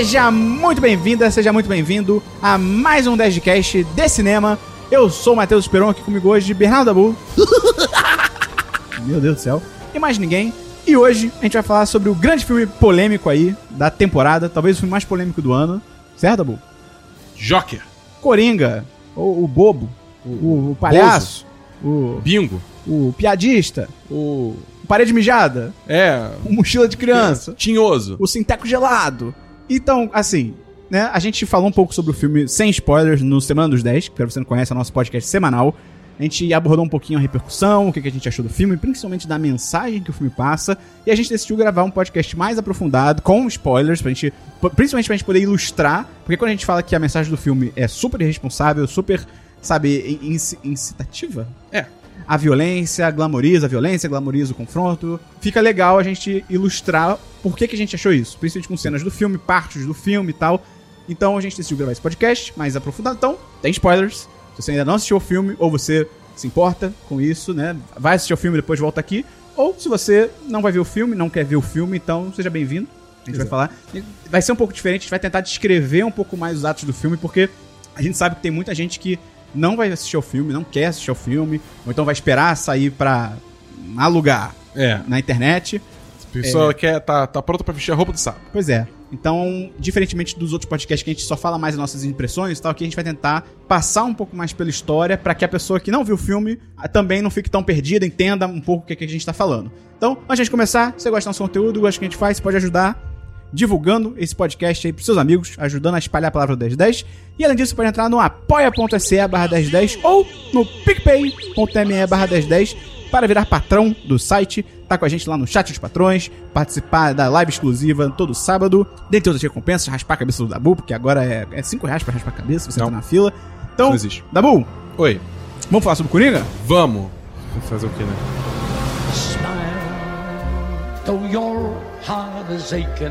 Seja muito bem-vinda, seja muito bem-vindo a mais um 10 de Cast de cinema. Eu sou o Matheus Esperon, aqui comigo hoje, Bernardo Dabu. Meu Deus do céu. E mais ninguém. E hoje a gente vai falar sobre o grande filme polêmico aí da temporada, talvez o filme mais polêmico do ano. Certo, Dabu? Joker. Coringa, o, o bobo, o, o palhaço, o, Bingo. o piadista, O. o parede mijada, É. o mochila de criança. Tinhoso. o Sinteco Gelado. Então, assim, né, a gente falou um pouco sobre o filme sem spoilers no Semana dos 10, que pra você não conhece, é o nosso podcast semanal. A gente abordou um pouquinho a repercussão, o que a gente achou do filme, principalmente da mensagem que o filme passa. E a gente decidiu gravar um podcast mais aprofundado, com spoilers, pra gente, principalmente pra gente poder ilustrar. Porque quando a gente fala que a mensagem do filme é super irresponsável, super, sabe, in- inci- incitativa, É. a violência, glamoriza a violência, glamoriza o confronto. Fica legal a gente ilustrar por que, que a gente achou isso. Principalmente com cenas do filme, partes do filme e tal. Então a gente decidiu gravar esse podcast mais aprofundado. Então, tem spoilers. Se você ainda não assistiu o filme, ou você se importa com isso, né? Vai assistir o filme e depois volta aqui. Ou se você não vai ver o filme, não quer ver o filme, então seja bem-vindo. A gente vai falar. Vai ser um pouco diferente, a gente vai tentar descrever um pouco mais os atos do filme, porque a gente sabe que tem muita gente que não vai assistir ao filme, não quer assistir ao filme, ou então vai esperar sair pra alugar É. na internet. A pessoa quer, tá, tá pronta pra vestir a roupa do sapo. Pois é. Então, diferentemente dos outros podcasts que a gente só fala mais as nossas impressões e tal, aqui a gente vai tentar passar um pouco mais pela história pra que a pessoa que não viu o filme ah, também não fique tão perdida, entenda um pouco o que, que a gente tá falando. Então, antes de começar, se você gosta do nosso conteúdo, gosta do que a gente faz, pode ajudar divulgando esse podcast aí pros seus amigos, ajudando a espalhar a palavra do 1010. E além disso, você pode entrar no apoia.se barra 1010 ou no picpay.me barra 1010 para virar patrão do site, tá com a gente lá no chat dos patrões, participar da live exclusiva todo sábado, dentre outras recompensas, raspar a cabeça do Dabu, porque agora é 5 reais pra raspar a cabeça, você Não. tá na fila. Então, Não existe. Dabu, Oi. vamos falar sobre o Coringa? Vamos. Vou fazer o quê, né? Smile, though your heart is aching.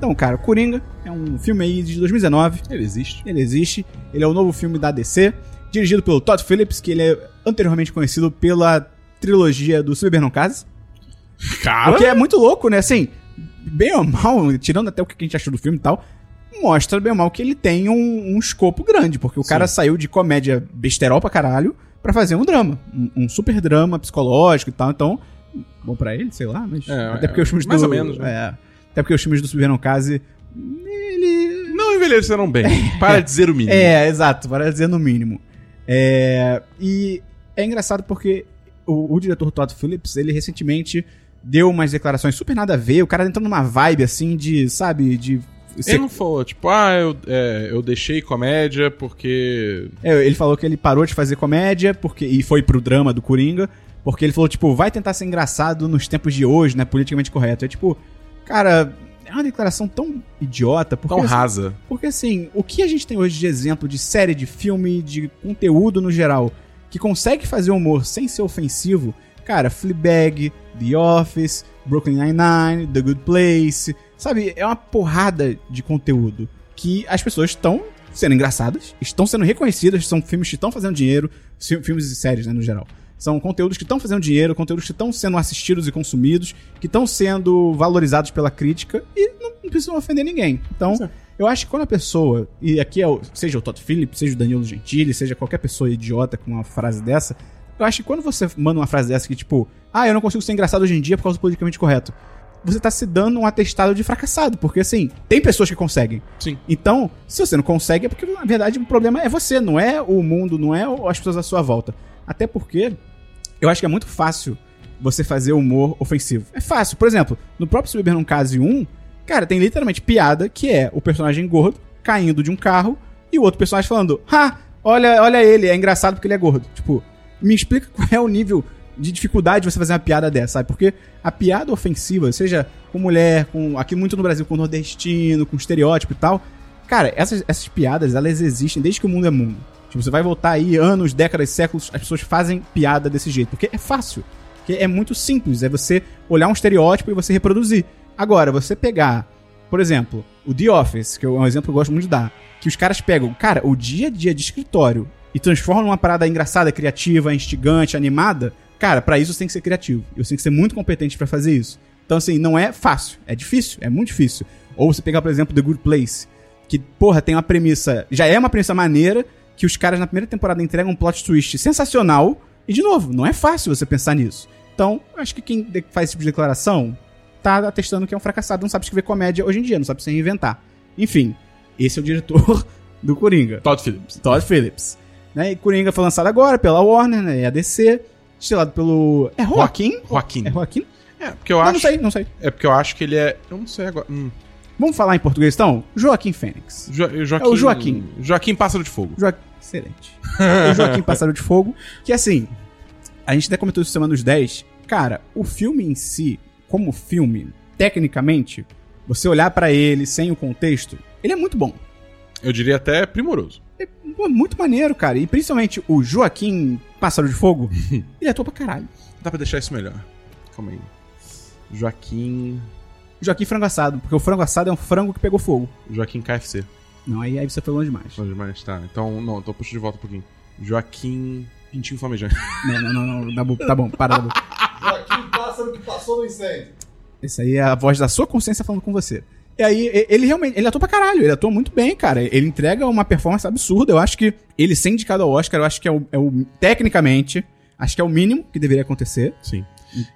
Então, cara, Coringa é um filme aí de 2019, Ele existe. ele existe, ele é o novo filme da DC, dirigido pelo Todd Phillips, que ele é anteriormente conhecido pela trilogia do Super Não Case. Cara. O que é muito louco, né? Assim, bem ou mal, tirando até o que a gente achou do filme e tal, mostra bem ou mal que ele tem um, um escopo grande, porque o cara saiu de comédia besterol pra caralho pra fazer um drama. Um, um super drama psicológico e tal, então. Bom pra ele, sei lá, mas. É, até é, porque os filmes mais do. ou menos, né? É. Até porque os filmes do Super Não Case. Ele. Não envelheceram bem. Para dizer o mínimo. É, exato, para dizer no mínimo. É, e é engraçado porque o, o diretor Todd Phillips, ele recentemente deu umas declarações super nada a ver, o cara entrou numa vibe assim de, sabe, de... Ele não falou, tipo, ah, eu, é, eu deixei comédia porque. É, ele falou que ele parou de fazer comédia porque e foi pro drama do Coringa, porque ele falou, tipo, vai tentar ser engraçado nos tempos de hoje, né, politicamente correto. É tipo, cara, é uma declaração tão idiota, porque Tão assim, rasa. Porque assim, o que a gente tem hoje de exemplo de série, de filme, de conteúdo no geral, que consegue fazer humor sem ser ofensivo, cara, Fleabag, The Office, Brooklyn Nine-Nine, The Good Place, sabe? É uma porrada de conteúdo que as pessoas estão sendo engraçadas, estão sendo reconhecidas, são filmes que estão fazendo dinheiro, fi- filmes e séries, né, no geral. São conteúdos que estão fazendo dinheiro, conteúdos que estão sendo assistidos e consumidos, que estão sendo valorizados pela crítica e não, não precisam ofender ninguém. Então, Sim. eu acho que quando a pessoa, e aqui é o, seja o Todd Phillips, seja o Danilo Gentili, seja qualquer pessoa idiota com uma frase dessa, eu acho que quando você manda uma frase dessa que, tipo, ah, eu não consigo ser engraçado hoje em dia por causa do politicamente correto, você tá se dando um atestado de fracassado, porque assim, tem pessoas que conseguem. Sim. Então, se você não consegue, é porque, na verdade, o problema é você, não é o mundo, não é as pessoas à sua volta. Até porque eu acho que é muito fácil você fazer humor ofensivo? É fácil. Por exemplo, no próprio Se Beber Case 1, cara, tem literalmente piada que é o personagem gordo caindo de um carro e o outro personagem falando, ha, olha, olha ele, é engraçado porque ele é gordo. Tipo, me explica qual é o nível de dificuldade de você fazer uma piada dessa, sabe? Porque a piada ofensiva, seja com mulher, com aqui muito no Brasil, com nordestino, com estereótipo e tal, cara, essas, essas piadas, elas existem desde que o mundo é mundo. Tipo, você vai voltar aí anos, décadas, séculos, as pessoas fazem piada desse jeito, porque é fácil. Porque é muito simples, é você olhar um estereótipo e você reproduzir. Agora, você pegar, por exemplo, o The Office, que é um exemplo que eu gosto muito de dar, que os caras pegam, cara, o dia a dia de escritório e transformam numa parada engraçada, criativa, instigante, animada, cara, pra isso você tem que ser criativo. E você tem que ser muito competente pra fazer isso. Então, assim, não é fácil. É difícil, é muito difícil. Ou você pegar, por exemplo, The Good Place, que, porra, tem uma premissa. Já é uma premissa maneira, que os caras na primeira temporada entregam um plot twist sensacional. E, de novo, não é fácil você pensar nisso. Então, acho que quem faz esse tipo de declaração tá atestando que é um fracassado, não sabe escrever comédia hoje em dia, não sabe se reinventar. Enfim, esse é o diretor do Coringa. Todd Phillips. Todd Phillips. Né? E Coringa foi lançado agora pela Warner, né? E a DC. Estilado pelo. É Joaquim? Joaquim. É Joaquim? É, porque eu Não, acho. não sei, não sei. É porque eu acho que ele é. Eu não sei agora. Hum. Vamos falar em português então? Joaquim Fênix. Jo Joaquim, É o Joaquim. Joaquim Pássaro de Fogo. Joaquim. Excelente. o Joaquim Pássaro de Fogo. Que assim. A gente até comentou isso semana dos 10. Cara, o filme em si, como filme, tecnicamente, você olhar pra ele sem o contexto, ele é muito bom. Eu diria até primoroso. É muito maneiro, cara. E principalmente o Joaquim Pássaro de Fogo, ele atua pra caralho. Dá pra deixar isso melhor. Calma aí. Joaquim. Joaquim Frango Assado, porque o frango assado é um frango que pegou fogo. Joaquim KFC. Não, aí, aí você foi longe demais. Longe demais, tá. Então, não, então puxa de volta um pouquinho. Joaquim. Pintinho Flamejante. Não, não, não, não. Dabu, tá bom, para, Dabu. Joaquim Pássaro que passou no incêndio. Esse aí é a voz da sua consciência falando com você. E aí, ele realmente, ele atua pra caralho, ele atua muito bem, cara. Ele entrega uma performance absurda. Eu acho que ele ser indicado ao Oscar, eu acho que é o, é o- tecnicamente, acho que é o mínimo que deveria acontecer. Sim.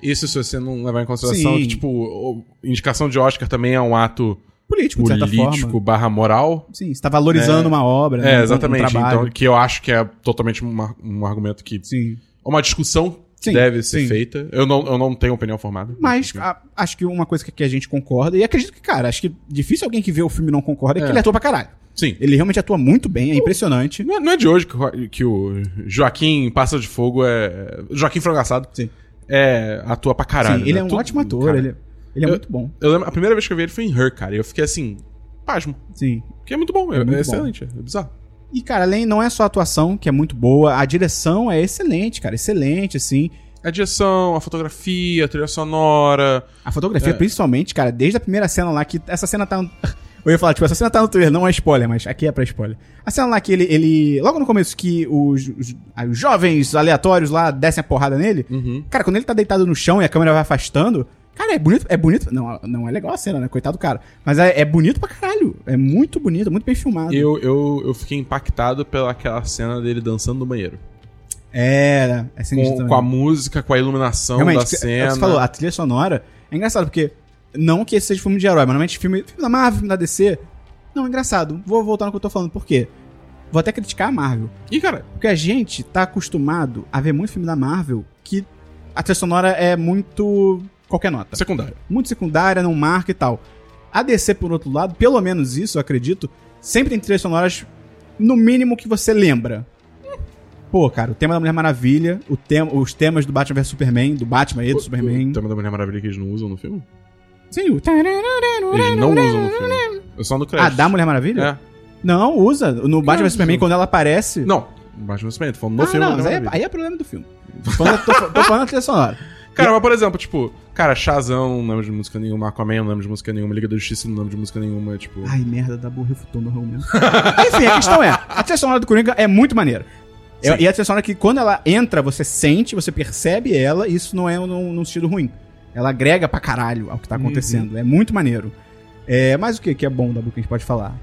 Isso se você não levar em consideração Sim. que, tipo, indicação de Oscar também é um ato Político, de certa político forma. barra moral. Sim, você tá valorizando É. uma obra, né, É, um- um exatamente. trabalho. então, que eu acho que é totalmente uma- um argumento que. Sim. Uma discussão que Sim, deve ser sim. feita. Eu não, eu não tenho opinião formada. Mas a- acho que uma coisa que, que a gente concorda, e acredito que, cara, acho que difícil alguém que vê o filme não concorda, é, que É. ele atua pra caralho. Sim. Ele realmente atua muito bem, é impressionante. Não é, não é de hoje que, o- que o Joaquim Pássaro de Fogo é. Joaquim Frangaçado Sim. É, atua pra caralho. Sim, ele né? é um Tudo- ótimo ator, cara. ele, ele é Eu- muito bom. Eu lembro, a primeira vez que eu vi ele foi em Her, cara. E eu fiquei assim, pasmo. Sim. Porque é muito bom, é, muito é bom. excelente, é bizarro. E, cara, além, não é só a atuação, que é muito boa, a direção é excelente, cara, excelente, assim. A direção, a fotografia, a trilha sonora. A fotografia, É. principalmente, cara, desde a primeira cena lá, que essa cena tá. Eu ia falar, tipo, essa cena tá no trailer, não é spoiler, mas aqui é pra spoiler. A cena lá que ele. ele logo no começo, que os, os- os jovens aleatórios lá descem a porrada nele. Cara, quando ele tá deitado no chão e a câmera vai afastando. Cara, é bonito, é bonito. Não, não é legal a cena, né? Coitado do cara. Mas é, é bonito pra caralho. É muito bonito, muito bem filmado. Eu, eu, eu fiquei impactado pelaquela cena dele dançando no banheiro. Era. É sinistro Com, com a música, com a iluminação Realmente, da cê- cena. Você falou, a trilha sonora é engraçado, porque não que esse seja filme de herói, mas normalmente filme, filme da Marvel, filme da DC. Não, engraçado. Vou voltar no que eu tô falando. Por quê? Vou até criticar a Marvel. E, cara, Porque a gente tá acostumado a ver muito filme da Marvel que a trilha sonora é muito. qualquer nota. secundário. Muito secundária, não marca e tal. A DC, por outro lado, pelo menos isso, eu acredito, sempre tem trilhas sonoras no mínimo que você lembra. Pô, cara, o tema da Mulher Maravilha, o tema, os temas do Batman vs Superman, do Batman e do O- Superman. O tema da Mulher Maravilha que eles não usam no filme? Sim, o. Eles não usam no filme. Eu só no crédito. Ah, da Mulher Maravilha? É. Não, usa. No Batman vs. Superman, quando ela aparece. Não, Batman vs Superman, tô falando no Ah, filme. não, mas aí, é- aí é problema do filme. Tô falando, tô, tô falando da trilha sonora. Cara, mas por exemplo, tipo, cara, Shazam, não lembro de música nenhuma, Aquaman, não lembro de música nenhuma, Liga da Justiça, não lembro de música nenhuma, tipo. Ai, merda, da burra refutou meu argumento. Enfim, a questão é: a trilha sonora do Coringa é muito maneira. É- e a trilha sonora que quando ela entra, você sente, você percebe ela, e isso não é num, num sentido ruim. Ela agrega pra caralho ao que tá acontecendo. É muito maneiro. É, mas o que, que é bom da book que a gente pode falar?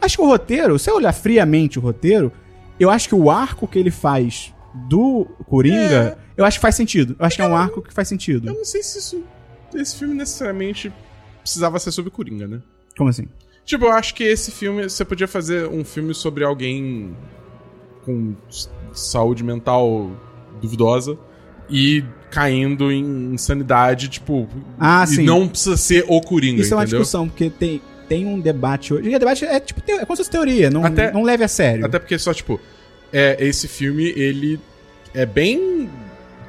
Acho que o roteiro, se você olhar friamente o roteiro, eu acho que o arco que ele faz do Coringa, eu acho que faz sentido. Eu acho que é um arco que faz Eu sentido. não sei se isso. Esse filme necessariamente precisava ser sobre Coringa, né? Como assim? Tipo, eu acho que esse filme. Você podia fazer um filme sobre alguém com saúde mental duvidosa e caindo em insanidade, tipo. Ah, e sim. não precisa ser o Coringa, Isso é uma entendeu? discussão, porque tem, tem um debate hoje. E debate é tipo, é como se fosse teoria, não, Até- não leve a sério. Até porque só, tipo, é, esse filme, ele é bem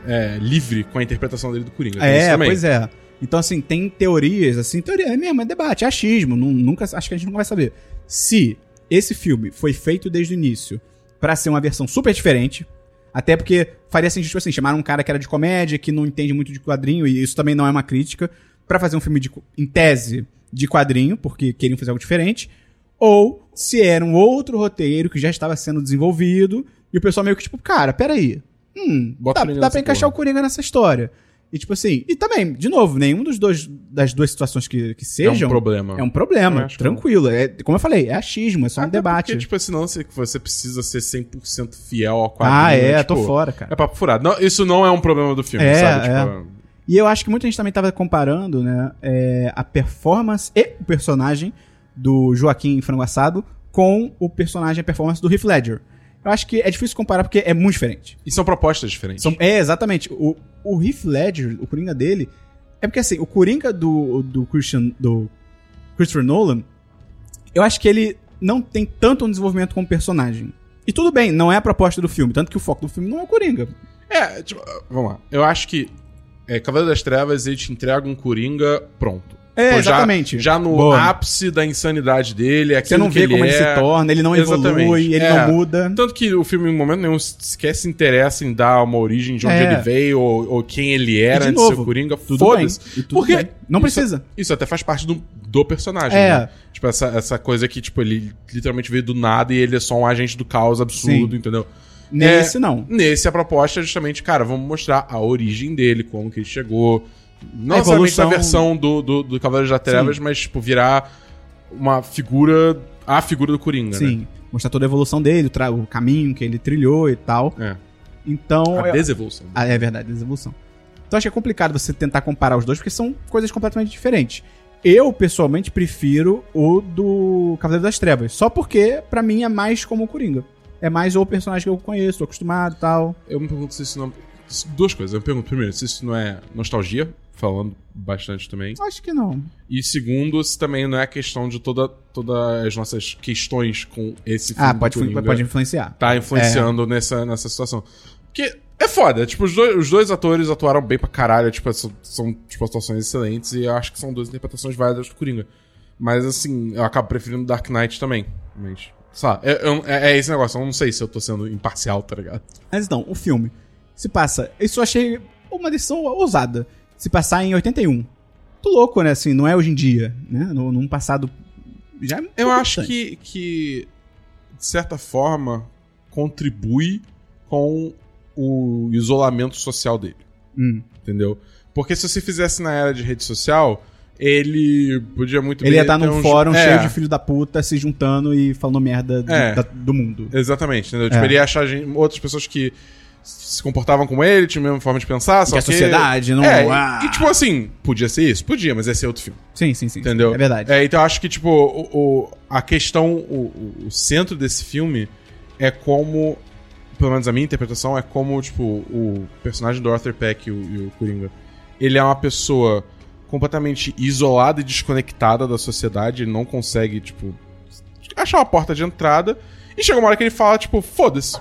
é, livre com a interpretação dele do Coringa. É, pois é. Então, assim, tem teorias, assim, teoria é mesmo, é debate, é achismo, não- nunca, acho que a gente nunca vai saber. Se esse filme foi feito desde o início pra ser uma versão super diferente, até porque faria sentido, tipo assim, chamar um cara que era de comédia, que não entende muito de quadrinho, e isso também não é uma crítica, pra fazer um filme de, em tese de quadrinho, porque queriam fazer algo diferente, ou se era um outro roteiro que já estava sendo desenvolvido, e o pessoal meio que, tipo, cara, peraí, hum, Bota dá, dá pra encaixar porra. o Coringa nessa história. E tipo assim, e também, de novo, nenhum dos dois das duas situações que, que É sejam um problema. é um problema, que tranquilo. É, como eu falei, é achismo, é só um debate. Porque, tipo assim, não sei que você precisa ser 100% fiel ao quadrinho. ah, é, tipo, tô fora, cara. É papo furado. Não, isso não é um problema do filme, É, sabe? é. Tipo, E eu acho que muita gente também tava comparando, né, é, a performance e o personagem do Joaquim Frango Assado com o personagem, a performance do Heath Ledger. Eu acho que é difícil comparar porque é muito diferente. E são propostas diferentes. São- é, exatamente. O, o Heath Ledger, o Coringa dele, é porque assim, o Coringa do, do, Christian, do Christopher Nolan, eu acho que ele não tem tanto um desenvolvimento como personagem. E tudo bem, não é a proposta do filme, tanto que o foco do filme não é o Coringa. É, tipo, vamos lá. Eu acho que é, Cavaleiro das Trevas, ele te entrega um Coringa pronto. É, já- exatamente. Já, no Boa. ápice da insanidade dele, Você aquilo não que vê como ele é. se torna, ele não evolui, Exatamente. ele É. não muda. Tanto que o filme, em momento nenhum, sequer se interessa em dar uma origem de onde É. ele veio ou, ou quem ele E, era de antes de ser novo, o Coringa. Tudo Foda-se. E Porque bem. Não isso- precisa. Isso até faz parte do, do personagem. É. né? Tipo, essa, essa coisa que, tipo, ele literalmente veio do nada e ele é só um agente do caos absurdo, Sim. entendeu? Nesse, É, não. Nesse, a proposta é justamente, cara, vamos mostrar a origem dele, como que ele chegou. A da evolução- versão do, do, do Cavaleiro das Trevas, mas, tipo, virar uma figura. A figura do Coringa, Sim. né? Mostrar toda a evolução dele, o, caminho que ele trilhou e tal. É. Então. A eu- desevolução. Ah, é verdade, desevolução. Então acho que é complicado você tentar comparar os dois, porque são coisas completamente diferentes. Eu, pessoalmente, prefiro o do Cavaleiro das Trevas. Só porque, pra mim, é mais como o Coringa. É mais o personagem que eu conheço, tô acostumado e tal. Eu me pergunto se isso não. Duas coisas. Eu me pergunto, primeiro, se isso não é nostalgia, falando bastante também. Acho que não. E segundo, se também não é questão de toda, todas as nossas questões com esse filme. Ah, pode, Coringa pode influenciar. Tá influenciando nessa, nessa situação. Porque é foda. Tipo, os dois, os dois atores atuaram bem pra caralho. Tipo, são, são tipo, atuações excelentes. E eu acho que são duas interpretações válidas do Coringa. Mas, assim, eu acabo preferindo Dark Knight também. Mas, sei lá, é, é- é esse negócio. Eu não sei se eu tô sendo imparcial, tá ligado? Mas então, o filme se passa. Isso eu achei uma decisão ousada. Se passar em 81. Muito louco, né? Assim, não é hoje em dia, né? No, num passado. Já é Eu acho que, que, de certa forma, contribui com o isolamento social dele. Hum. Entendeu? Porque se você fizesse na era de rede social, ele podia muito Ele bem ia estar num fórum É, cheio de filho da puta se juntando e falando merda do, É. da- do mundo. Exatamente, entendeu? Tipo, É. ele ia achar gente- outras pessoas que se comportavam como ele, tinham a mesma forma de pensar, só Que a sociedade não- É, e- ah. e, tipo assim, podia ser isso? Podia, mas esse é outro filme. Sim, sim, sim. Entendeu? É verdade. É, então eu acho que, tipo, o, o- a questão, o, o- o centro desse filme é como, pelo menos a minha interpretação, é como, tipo, o personagem do Arthur Peck e o, e o Coringa, ele é uma pessoa completamente isolada e desconectada da sociedade, ele não consegue, tipo, achar uma porta de entrada, e chega uma hora que ele fala, tipo, foda-se.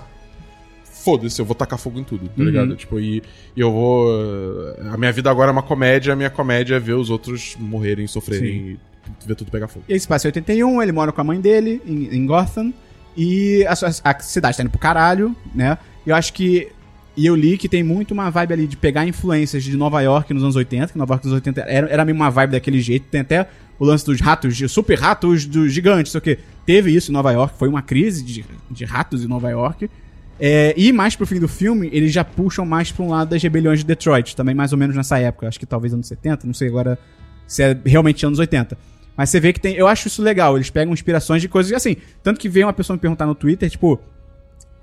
Foda-se, eu vou tacar fogo em tudo, tá Uhum. ligado? Tipo, e, e eu vou. A minha vida agora é uma comédia, a minha comédia é ver os outros morrerem, sofrerem e ver tudo pegar fogo. E aí se passa em 81, ele mora com a mãe dele em, em Gotham. E a, a cidade tá indo pro caralho, né? E eu acho que. E eu li que tem muito uma vibe ali de pegar influências de Nova York nos anos 80, que Nova York nos anos 80 era, era mesmo uma vibe daquele jeito. Tem até o lance dos ratos, de super ratos dos gigantes, sei o quê. Teve isso em Nova York, foi uma crise de, de ratos em Nova York. É, e mais pro fim do filme, eles já puxam mais pra um lado das rebeliões de Detroit, também mais ou menos nessa época, acho que talvez anos 70, não sei agora se é realmente anos 80. Mas você vê que tem. Eu acho isso legal, eles pegam inspirações de coisas assim. Tanto que veio uma pessoa me perguntar no Twitter, tipo.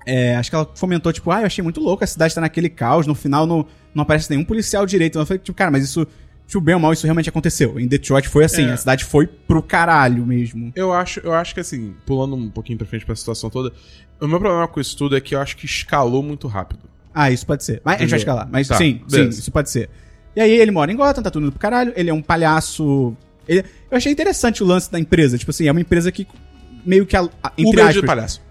é, acho que ela fomentou, tipo, ah, eu achei muito louco, a cidade tá naquele caos, no final não, não aparece nenhum policial direito. Eu falei, tipo, cara, mas isso, tipo, bem ou mal, isso realmente aconteceu. Em Detroit foi assim, É. a cidade foi pro caralho mesmo. Eu acho, eu acho que assim, pulando um pouquinho pra frente pra situação toda, o meu problema com isso tudo é que eu acho que escalou muito rápido. Ah, isso pode ser. Mas a gente vai lá. Mas Tá, sim, sim, beleza. isso pode ser. E aí ele mora em Gotham, tá tudo indo pro caralho. Ele é um palhaço. ele- eu achei interessante o lance da empresa. Tipo assim, é uma empresa que meio que. a- a- Entre Uber de aspas, palhaço.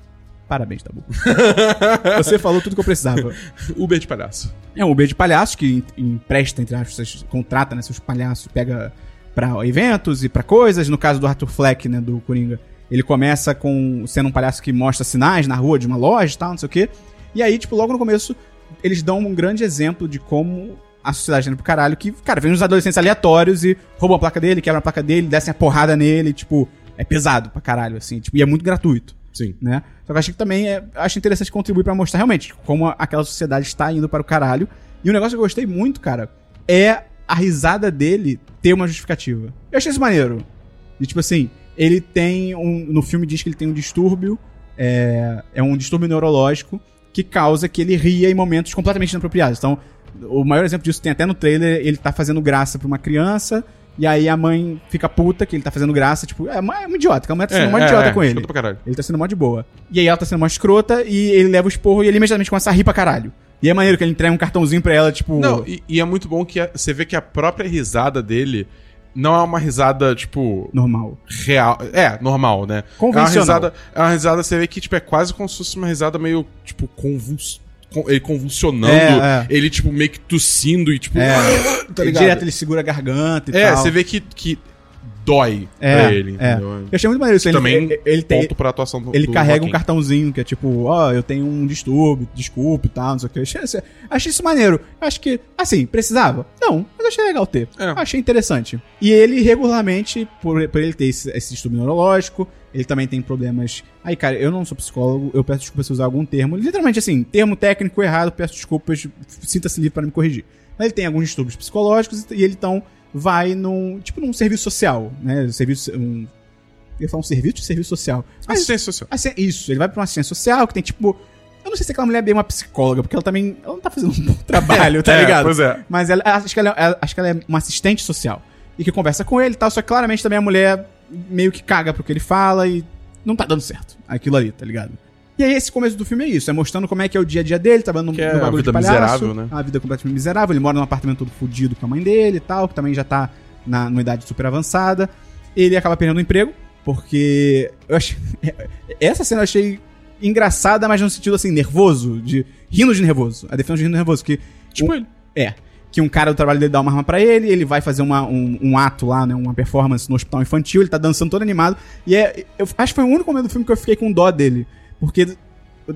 Parabéns, Tabu. Você falou tudo que eu precisava. Uber de palhaço. É um Uber de palhaço que em- empresta, entre aspas, contrata né, seus palhaços, pega pra eventos e pra coisas. No caso do Arthur Fleck, né, do Coringa, ele começa com sendo um palhaço que mostra sinais na rua de uma loja e tal, não sei o quê. E aí, tipo, logo no começo, eles dão um grande exemplo de como a sociedade tá indo pro caralho, que, cara, vem uns adolescentes aleatórios e roubam a placa dele, quebram a placa dele, descem a porrada nele, tipo, é pesado pra caralho, assim, tipo, e é muito gratuito Sim. né? Só que eu acho que também é, acho interessante contribuir pra mostrar realmente como aquela sociedade está indo para o caralho. E um negócio que eu gostei muito, cara, é a risada dele ter uma justificativa. Eu achei isso maneiro. E tipo assim, ele tem um. No filme diz que ele tem um distúrbio. É, é um distúrbio neurológico que causa que ele ria em momentos completamente inapropriados. Então, o maior exemplo disso tem até no trailer, ele tá fazendo graça pra uma criança. E aí a mãe fica puta que ele tá fazendo graça, tipo, é é uma idiota, que a mulher tá sendo uma idiota com ele. escuta pra caralho. Ele tá sendo mó de boa. E aí ela tá sendo mó escrota e ele leva o esporro e ele imediatamente começa a rir pra caralho. E é maneiro que ele entrega um cartãozinho pra ela, tipo. Não, e, e é muito bom que a- você vê que a própria risada dele não é uma risada, tipo, Normal. real. É, normal, né? Convencional. É uma risada, é uma risada, você vê que, tipo, é quase como se fosse uma risada meio, tipo, convuls... con- ele convulsionando, É, é. ele, tipo, meio que tossindo e, tipo, É. tá ligado? Direto ele segura a garganta e É, tal. você vê que, que dói É, pra ele, é. Eu achei muito maneiro isso. Ele, Também ele, ele tem. ponto pra atuação do Ele do carrega um Joaquin. cartãozinho que é tipo, ó, eu tenho um distúrbio, desculpe e tal, não sei o que. Achei, isso- achei isso maneiro. Acho que, assim, precisava? Não, mas achei legal ter. É. Achei interessante. E ele regularmente, por, por ele ter esse, esse distúrbio neurológico, ele também tem problemas. Aí, cara, eu não sou psicólogo, eu peço desculpa se usar algum termo. Literalmente, assim, termo técnico errado, peço desculpas, sinta-se livre para me corrigir. Mas ele tem alguns distúrbios psicológicos e ele então vai num, tipo, num serviço social, né? Serviço, um, eu ia falar um serviço de serviço social. Mas Assistência social. Assi- Isso, ele vai pra uma assistência social que tem tipo. Eu não sei se aquela mulher é bem uma psicóloga, porque ela também. Ela não tá fazendo um bom trabalho, tá É, ligado? pois é. Mas ela, acho, que ela, ela- acho que ela é uma assistente social. E que conversa com ele e tal, só que claramente também a mulher meio que caga pro que ele fala e não tá dando certo aquilo ali, tá ligado? E aí esse começo do filme é isso, é mostrando como é que é o dia a dia dele, trabalhando Que é no a bagulho vida de palhaço. miserável, né? A vida completamente miserável, ele mora num apartamento todo fudido com a mãe dele e tal, que também já tá na, numa idade super avançada. Ele acaba perdendo o emprego, porque eu achei, essa cena eu achei engraçada, mas no sentido assim, nervoso, de rindo de nervoso. A defesa de rindo de nervoso, que Tipo um- ele. é. Que um cara do trabalho dele dá uma arma pra ele, ele vai fazer uma- um, um ato lá, né? Uma performance no hospital infantil, ele tá dançando todo animado. E é. Eu acho que foi o único momento do filme que eu fiquei com dó dele. Porque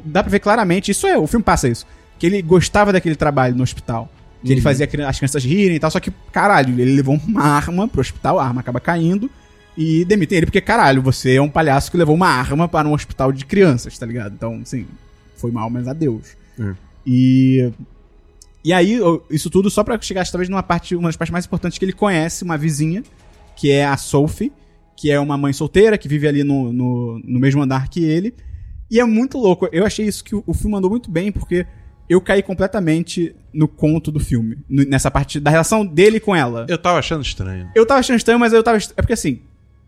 dá pra ver claramente, isso é, o filme passa isso. Que ele gostava daquele trabalho no hospital. Que ele fazia as crianças rirem e tal, só que, caralho, ele levou uma arma pro hospital, a arma acaba caindo e demitem ele, porque, caralho, você é um palhaço que levou uma arma para um hospital de crianças, tá ligado? Então, assim, foi mal, mas adeus. É. E. E aí, isso tudo só pra chegar talvez numa parte, uma das partes mais importantes que ele conhece, uma vizinha, que é a Sophie, que é uma mãe solteira, que vive ali no, no, no mesmo andar que ele. E é muito louco. Eu achei isso que o, o filme mandou muito bem, porque eu caí completamente no conto do filme. no- nessa parte da relação dele com ela. Eu tava achando estranho. Eu tava achando estranho, mas eu tava. É porque assim,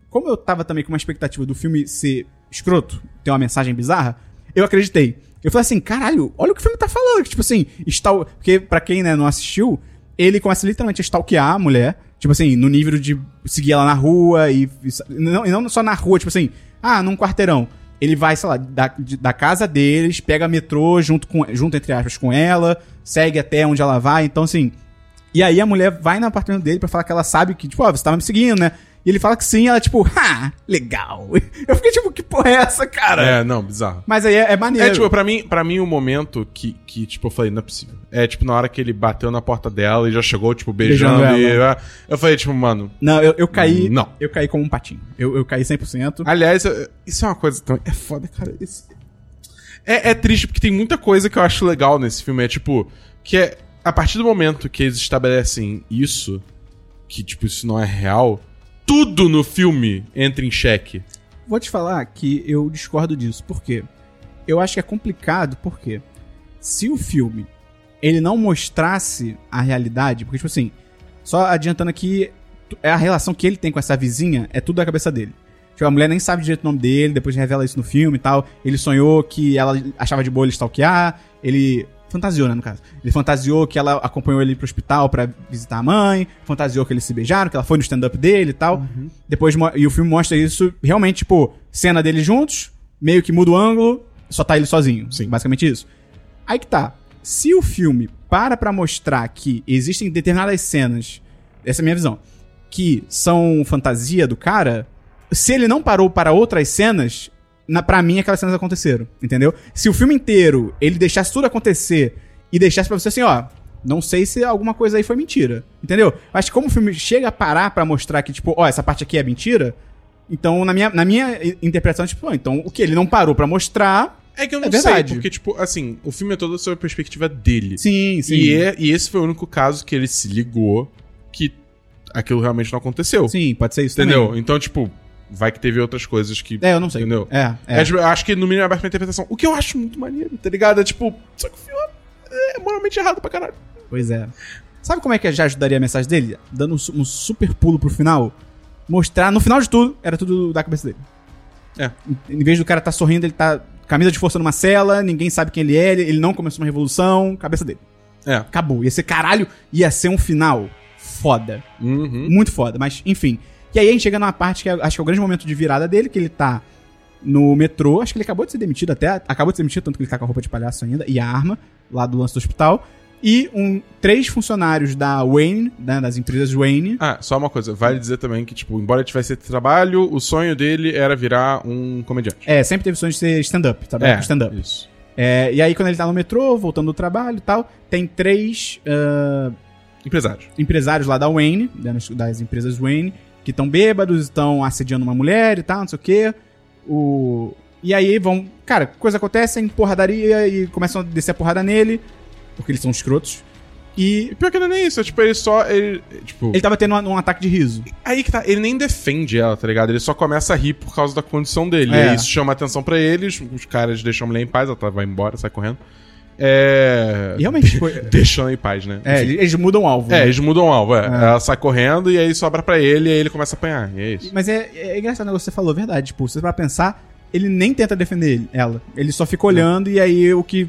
como eu tava também com uma expectativa do filme ser escroto, ter uma mensagem bizarra, eu acreditei. Eu falei assim, caralho, olha o que o filme tá falando. Tipo assim, stal... porque pra quem né, não assistiu, ele começa literalmente a stalkear a mulher. Tipo assim, no nível de seguir ela na rua e. e não, e não só na rua, tipo assim, ah, num quarteirão. Ele vai, sei lá, da, da casa deles, pega metrô junto, com, junto, entre aspas, com ela, segue até onde ela vai. Então, assim, e aí a mulher vai no apartamento dele pra falar que ela sabe que, tipo, ó, você tava me seguindo, né? E ele fala que sim, ela, tipo, ha, legal. Eu fiquei, tipo, que porra é essa, cara? É, não, bizarro. Mas aí é, é maneiro. É, tipo, pra mim, pra mim o momento que, que, tipo, eu falei, não é possível. É, tipo, na hora que ele bateu na porta dela e já chegou, tipo, beijando, Beijando e... Eu falei, tipo, mano... Não, eu, eu caí. Não. Eu caí como um patinho. Eu, eu caí 100%. Aliás, eu- isso é uma coisa também... É foda, cara. Esse- É, é triste porque tem muita coisa que eu acho legal nesse filme. É, tipo, que é... A partir do momento que eles estabelecem isso, que, tipo, isso não é real, tudo no filme entra em xeque. Vou te falar que eu discordo disso. Por quê? Eu acho que é complicado, porque se o filme ele não mostrasse a realidade, porque, tipo assim, só adiantando aqui, é a relação que ele tem com essa vizinha é tudo da cabeça dele. Tipo, a mulher nem sabe direito o nome dele, depois revela isso no filme e tal. Ele sonhou que ela achava de boa ele stalkear, ele fantasiou, né, no caso. Ele fantasiou que ela acompanhou ele pro hospital pra visitar a mãe, fantasiou que eles se beijaram, que ela foi no stand-up dele e tal. Depois, mo- e o filme mostra isso, realmente, tipo, cena deles juntos, meio que muda o ângulo, só tá ele sozinho. Sim. Basicamente isso. Aí que tá. Se o filme para pra mostrar que existem determinadas cenas, essa é a minha visão, que são fantasia do cara, se ele não parou para outras cenas, na, pra mim aquelas cenas aconteceram, entendeu? Se o filme inteiro ele deixasse tudo acontecer e deixasse pra você assim, ó, não sei se alguma coisa aí foi mentira, entendeu? Acho que como o filme chega a parar pra mostrar que, tipo, ó, essa parte aqui é mentira, então na minha, na minha interpretação, tipo, ó, então o que ele não parou pra mostrar. É que eu não É sei, porque, tipo, assim, o filme é todo sob a perspectiva dele. Sim, sim. E, é- e esse foi o único caso que ele se ligou que aquilo realmente não aconteceu. Sim, pode ser isso Entendeu? também. Então, tipo, vai que teve outras coisas que. É, eu não sei. Entendeu? É, é. É, eu acho que no mínimo é aberto pra interpretação. O que eu acho muito maneiro, tá ligado? É tipo, só que o filme é moralmente errado pra caralho. Pois é. Sabe como é que já ajudaria a mensagem dele? Dando um um super pulo pro final. Mostrar, no final de tudo, era tudo da cabeça dele. É. Em, em vez do cara tá sorrindo, ele tá camisa de força numa cela, ninguém sabe quem ele é, ele, ele não começou uma revolução, cabeça dele. É. Acabou. Ia ser caralho, ia ser um final foda. Uhum. Muito foda, mas enfim. E aí a gente chega numa parte que é- acho que é o grande momento de virada dele, que ele tá no metrô, acho que ele acabou de ser demitido até, acabou de ser demitido, tanto que ele tá com a roupa de palhaço ainda, e a arma, lá do lance do hospital. E um, três funcionários da Wayne, né, das empresas Wayne. Ah, só uma coisa. Vale dizer também que, tipo, embora ele tivesse esse trabalho, o sonho dele era virar um comediante. É, sempre teve sonho de ser stand-up, tá É, stand-up. isso. É, e aí quando ele tá no metrô, voltando do trabalho e tal, tem três ah, Empresário. empresários lá da Wayne, né, das- das empresas Wayne, que estão bêbados, estão assediando uma mulher e tal, não sei o quê. O... E aí vão. Cara, coisa acontece, em porradaria e começam a descer a porrada nele, porque eles são escrotos. E pior que não é nem isso, é tipo, ele só. Ele, tipo, ele tava tendo um, um ataque de riso. Aí que tá, ele nem defende ela, tá ligado? Ele só começa a rir por causa da condição dele. É. E aí isso chama atenção pra eles, os caras deixam a mulher em paz, ela vai embora, sai correndo. É. E realmente, tipo, Deixando em paz, né? é, Enfim. eles, mudam o alvo. É, né? eles mudam o alvo, é. Ela sai correndo e aí sobra pra ele e aí ele começa a apanhar. E é isso. Mas é, é engraçado o negócio que você falou, verdade. Tipo, se você vai pensar, ele nem tenta defender ele- ela. Ele só fica olhando e aí o que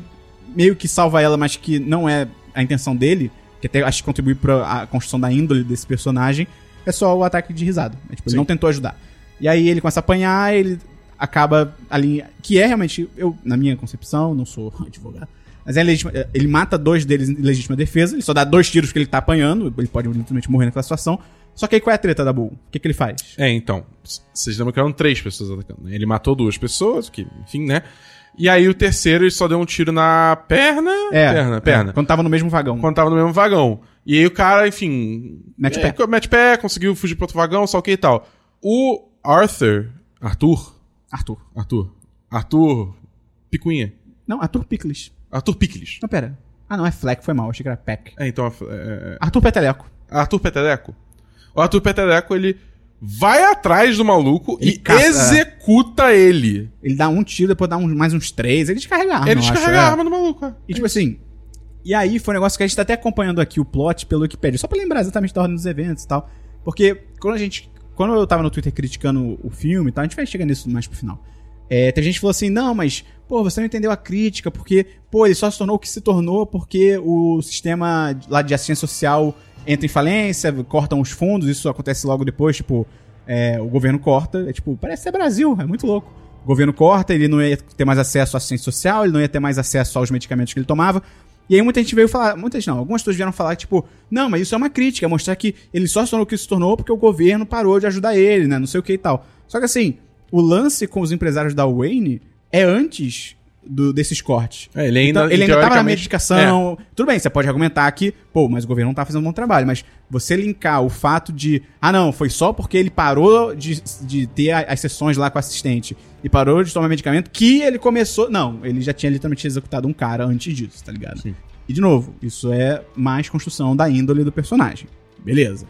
meio que salva ela, mas que não é a intenção dele, que até acho que contribui pra a construção da índole desse personagem, é só o ataque de risada. É, tipo, ele Sim. não tentou ajudar. E aí ele começa a apanhar, ele acaba ali. Que é realmente, eu, na minha concepção, não sou advogado. Mas é legítima, ele mata dois deles em legítima defesa, ele só dá dois tiros que ele tá apanhando, ele pode literalmente morrer naquela situação. Só que aí qual é a treta da Bull? O que, que ele faz? É, então. Vocês lembram que eram três pessoas atacando. né? Ele matou duas pessoas, que, enfim, né? E aí o terceiro ele só deu um tiro na perna. perna, perna. É, quando tava no mesmo vagão. quando tava no mesmo vagão. E aí o cara, enfim. Mete é, pé. Mete pé, conseguiu fugir pro outro vagão, só o que e tal. O Arthur. Arthur? Arthur. Arthur. Arthur. Picuinha. Não, Arthur Pickles. Arthur Pickles. Não, pera. Ah, não, é Fleck, foi mal, achei que era Peck. É, então. é- é- Arthur Peteleco. é- Arthur Peteleco. O Arthur Peteleco, ele vai atrás do maluco Ele e caça, executa ele. Ele dá um tiro, depois dá uns- mais uns três, ele descarrega a arma, ele eu acho, descarrega é. a arma do maluco. é. E tipo assim, e aí foi um negócio que a gente tá até acompanhando aqui o plot pelo Wikipedia, só pra lembrar exatamente da ordem dos eventos e tal. Porque quando a gente. Quando eu tava no Twitter criticando o filme e tal, a gente vai chegar nisso mais pro final. É, tem gente que falou assim, não, mas, pô, você não entendeu a crítica, porque, pô, ele só se tornou o que se tornou porque o sistema lá de assistência social entra em falência, cortam os fundos, isso acontece logo depois, tipo, é, o governo corta, é tipo, parece ser Brasil, é muito louco. O governo corta, ele não ia ter mais acesso à assistência social, ele não ia ter mais acesso aos medicamentos que ele tomava. E aí muita gente veio falar, muitas não, algumas pessoas vieram falar, tipo, não, mas isso é uma crítica, é mostrar que ele só se tornou o que se tornou porque o governo parou de ajudar ele, né, não sei o que e tal. Só que assim, o lance com os empresários da Wayne é antes do- desses cortes. É, ele ainda- Então, ele ainda tava na medicação. Tudo bem, você pode argumentar que, pô, mas o governo não tá fazendo um bom trabalho. Mas você linkar o fato de, ah, não, foi só porque ele parou de, de ter as sessões lá com o assistente e parou de tomar medicamento que ele começou. Não, ele já tinha literalmente executado um cara antes disso, tá ligado? Sim. E de novo, isso é mais construção da índole do personagem. Beleza.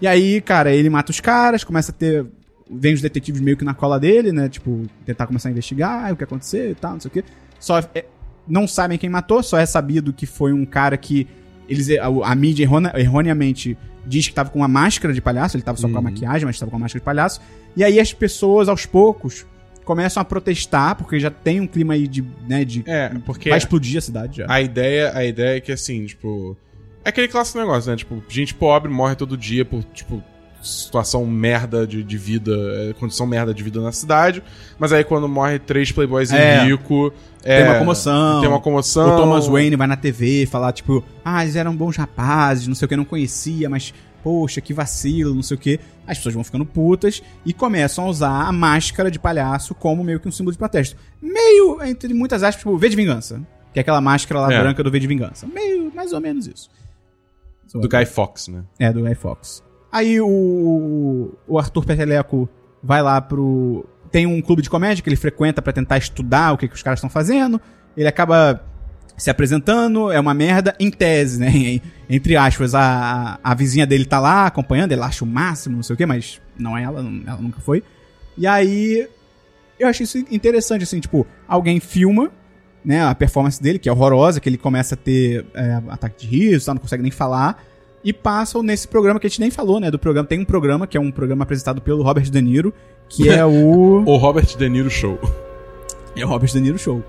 E aí, cara, ele mata os caras, começa a ter. Vem os detetives meio que na cola dele, né? Tipo, tentar começar a investigar o que aconteceu e tal, não sei o quê. Só é- não sabem quem matou, só é sabido que foi um cara que. Eles, a, a mídia errone- erroneamente diz que tava com uma máscara de palhaço, ele tava só com a Uhum. maquiagem, mas tava com a máscara de palhaço. E aí as pessoas, aos poucos, começam a protestar, porque já tem um clima aí de. Né, de É, porque vai explodir a cidade já. a ideia, a ideia é que assim, tipo. É aquele clássico negócio, né? Tipo, gente pobre morre todo dia por, tipo, situação merda de, de vida, é, condição merda de vida na cidade. Mas aí quando morre três playboys É. rico. Tem é, uma comoção. Tem uma comoção. O Thomas Wayne vai na TV falar, tipo, ah, eles eram bons rapazes, não sei o que, eu não conhecia, mas, poxa, que vacilo, não sei o que. As pessoas vão ficando putas e começam a usar a máscara de palhaço como meio que um símbolo de protesto. Meio, entre muitas aspas, tipo, V de Vingança. Que é aquela máscara lá É. branca do V de Vingança. Meio, mais ou menos isso. Do Guy Fox, né? É, do Guy Fox. Aí o, o Arthur Peteleco vai lá pro. Tem um clube de comédia que ele frequenta pra tentar estudar o que, que os caras estão fazendo. Ele acaba se apresentando, é uma merda, em tese, né? Entre aspas, a, a, vizinha dele tá lá acompanhando, ele acha o máximo, não sei o que, mas não é ela, ela nunca foi. E aí. Eu achei isso interessante, assim, tipo, alguém filma, né, a performance dele, que é horrorosa, que ele começa a ter é, ataque de riso, não consegue nem falar, e passam nesse programa que a gente nem falou, né, do programa. Tem um programa que é um programa apresentado pelo Robert De Niro, que é o... O Robert De Niro Show. é o Robert De Niro Show.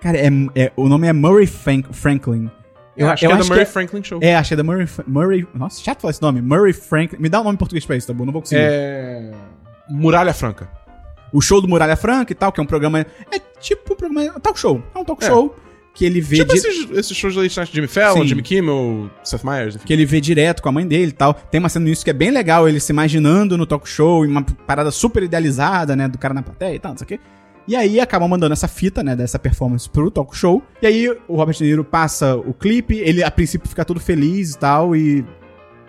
Cara, é, é- o nome é Murray Frank- Franklin. Eu, acho que é do Murray é- Franklin Show. É, achei da Murray, Murray. Nossa, chato falar esse nome. Murray Franklin. Me dá um nome em português pra isso, tá bom? Não vou conseguir. É. Muralha Franca. O show do Muralha Franca e tal, que é um programa. É tipo um programa. É talk show. É um talk É. show que ele vê. Tipo di- esses, esses shows da de Jimmy Fallon, Sim. Jimmy Kimmel, Seth Meyers, enfim. que ele vê direto com a mãe dele e tal. Tem uma cena nisso que é bem legal, ele se imaginando no talk show, em uma parada super idealizada, né, do cara na plateia e tal, não sei o quê. E aí acabam mandando essa fita, né, dessa performance pro talk show. E aí o Robert De Niro passa o clipe, ele a princípio fica todo feliz e tal, e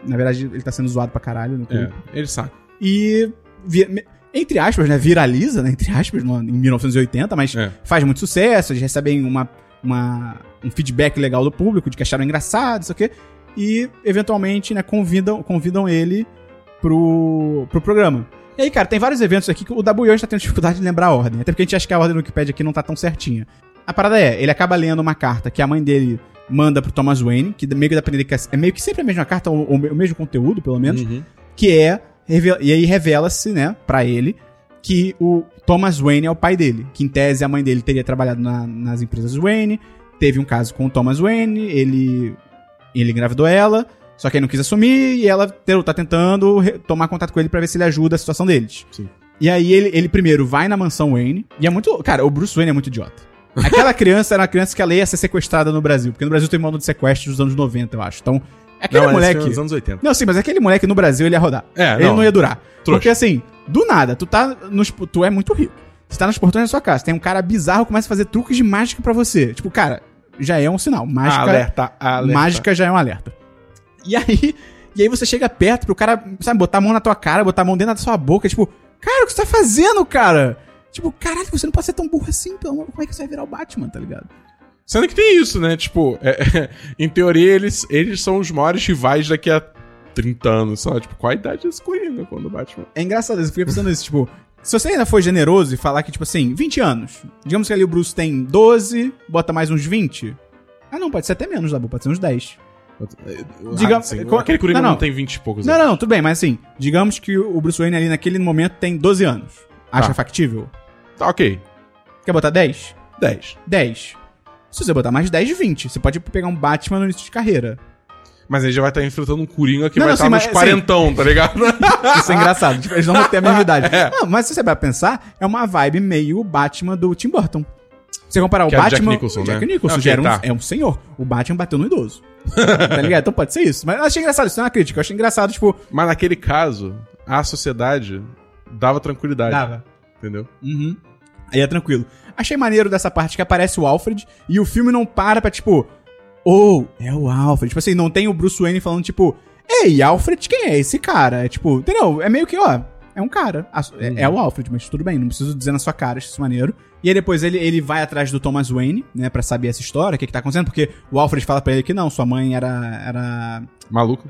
na verdade ele tá sendo zoado pra caralho no clipe. É, ele sabe. E, vi- me- entre aspas, né, viraliza, né, entre aspas, no- em 1980, mas É. faz muito sucesso, eles recebem uma, uma- um feedback legal do público, de que acharam engraçado, isso aqui, e eventualmente, né, convidam, convidam ele pro, pro programa. E aí, cara, tem vários eventos aqui que o W hoje tá tendo dificuldade de lembrar a ordem, até porque a gente acha que a ordem do Wikipedia aqui não tá tão certinha. A parada é, ele acaba lendo uma carta que a mãe dele manda pro Thomas Wayne, que meio que dá pra entender que é meio que sempre a mesma carta, ou, ou o mesmo conteúdo, pelo menos, Uhum. que é e aí revela-se, né, pra ele que o Thomas Wayne é o pai dele, que em tese a mãe dele teria trabalhado na- nas empresas Wayne, teve um caso com o Thomas Wayne, ele ele engravidou ela, só que ele não quis assumir e ela tá tentando tomar contato com ele pra ver se ele ajuda a situação deles. Sim. E aí ele, ele primeiro vai na mansão Wayne, e é muito, cara, o Bruce Wayne é muito idiota. Aquela criança era uma criança que ela ia ser sequestrada no Brasil, porque no Brasil tem modo de sequestro dos anos 90, eu acho. Então, aquele Não, moleque nos anos 80. não, sim, mas aquele moleque no Brasil ele ia rodar. É, ele não, não. ia durar. Trouxa. Porque assim, do nada, tu tá nos. Tu é muito rico. Você tá nos portões da sua casa, tem um cara bizarro que começa a fazer truques de mágica pra você. Tipo, cara, já é um sinal. Mágica, Alerta, alerta. mágica já é um alerta. E aí, e aí você chega perto pro cara, sabe, botar a mão na tua cara, botar a mão dentro da sua boca, tipo, cara, o que você tá fazendo, cara? Tipo, caralho, você não pode ser tão burro assim, pelo amor. Como é que você vai virar o Batman, tá ligado? Sendo que tem isso, né? Tipo, é- em teoria, eles, eles são os maiores rivais daqui a 30 anos. Só, tipo, qual a idade desse Coringa quando o Batman? É engraçado, eu fiquei pensando nisso, tipo, se você ainda for generoso e falar que, tipo assim, 20 anos, digamos que ali o Bruce tem 12, bota mais uns 20. Ah, não, pode ser até menos, Dabu, pode ser uns 10. Diga- Ah, sim, co- aquele Coringa não, não, não. tem 20 e poucos Não, anos. não, tudo bem, mas assim, digamos que o Bruce Wayne ali naquele momento tem 12 anos. Acha Tá. factível? Tá, ok. Quer botar 10? 10. 10. Se você botar mais 10, 20. Você pode pegar um Batman no início de carreira. Mas aí já vai estar enfrentando um Coringa que Não, vai não, estar sim, nos mas, quarentão, tá ligado? Isso é engraçado. Tipo, eles não vão ter a mesma idade. Não, mas se você vai pensar, é uma vibe meio Batman do Tim Burton. Você comparar Que o era o Jack Batman. Nicholson, o Jack né? Nicholson Ok, já era um, tá. é um senhor. O Batman bateu no idoso. tá ligado? Então pode ser isso. Mas eu achei engraçado, isso não é uma crítica. Eu achei engraçado, tipo. Mas naquele caso, a sociedade dava tranquilidade. Dava. Entendeu? Uhum. Aí é tranquilo. Achei maneiro dessa parte que aparece o Alfred e o filme não para pra, tipo. Oh, é o Alfred. Tipo assim, não tem o Bruce Wayne falando, tipo. Ei, Alfred, quem é esse cara? É tipo, entendeu? É meio que, ó. É um cara. É, é o Alfred, mas tudo bem, não preciso dizer na sua cara, acho isso maneiro. E aí depois ele, ele vai atrás do Thomas Wayne, né, pra saber essa história, o que que tá acontecendo, porque o Alfred fala pra ele que não, sua mãe era. era Maluco.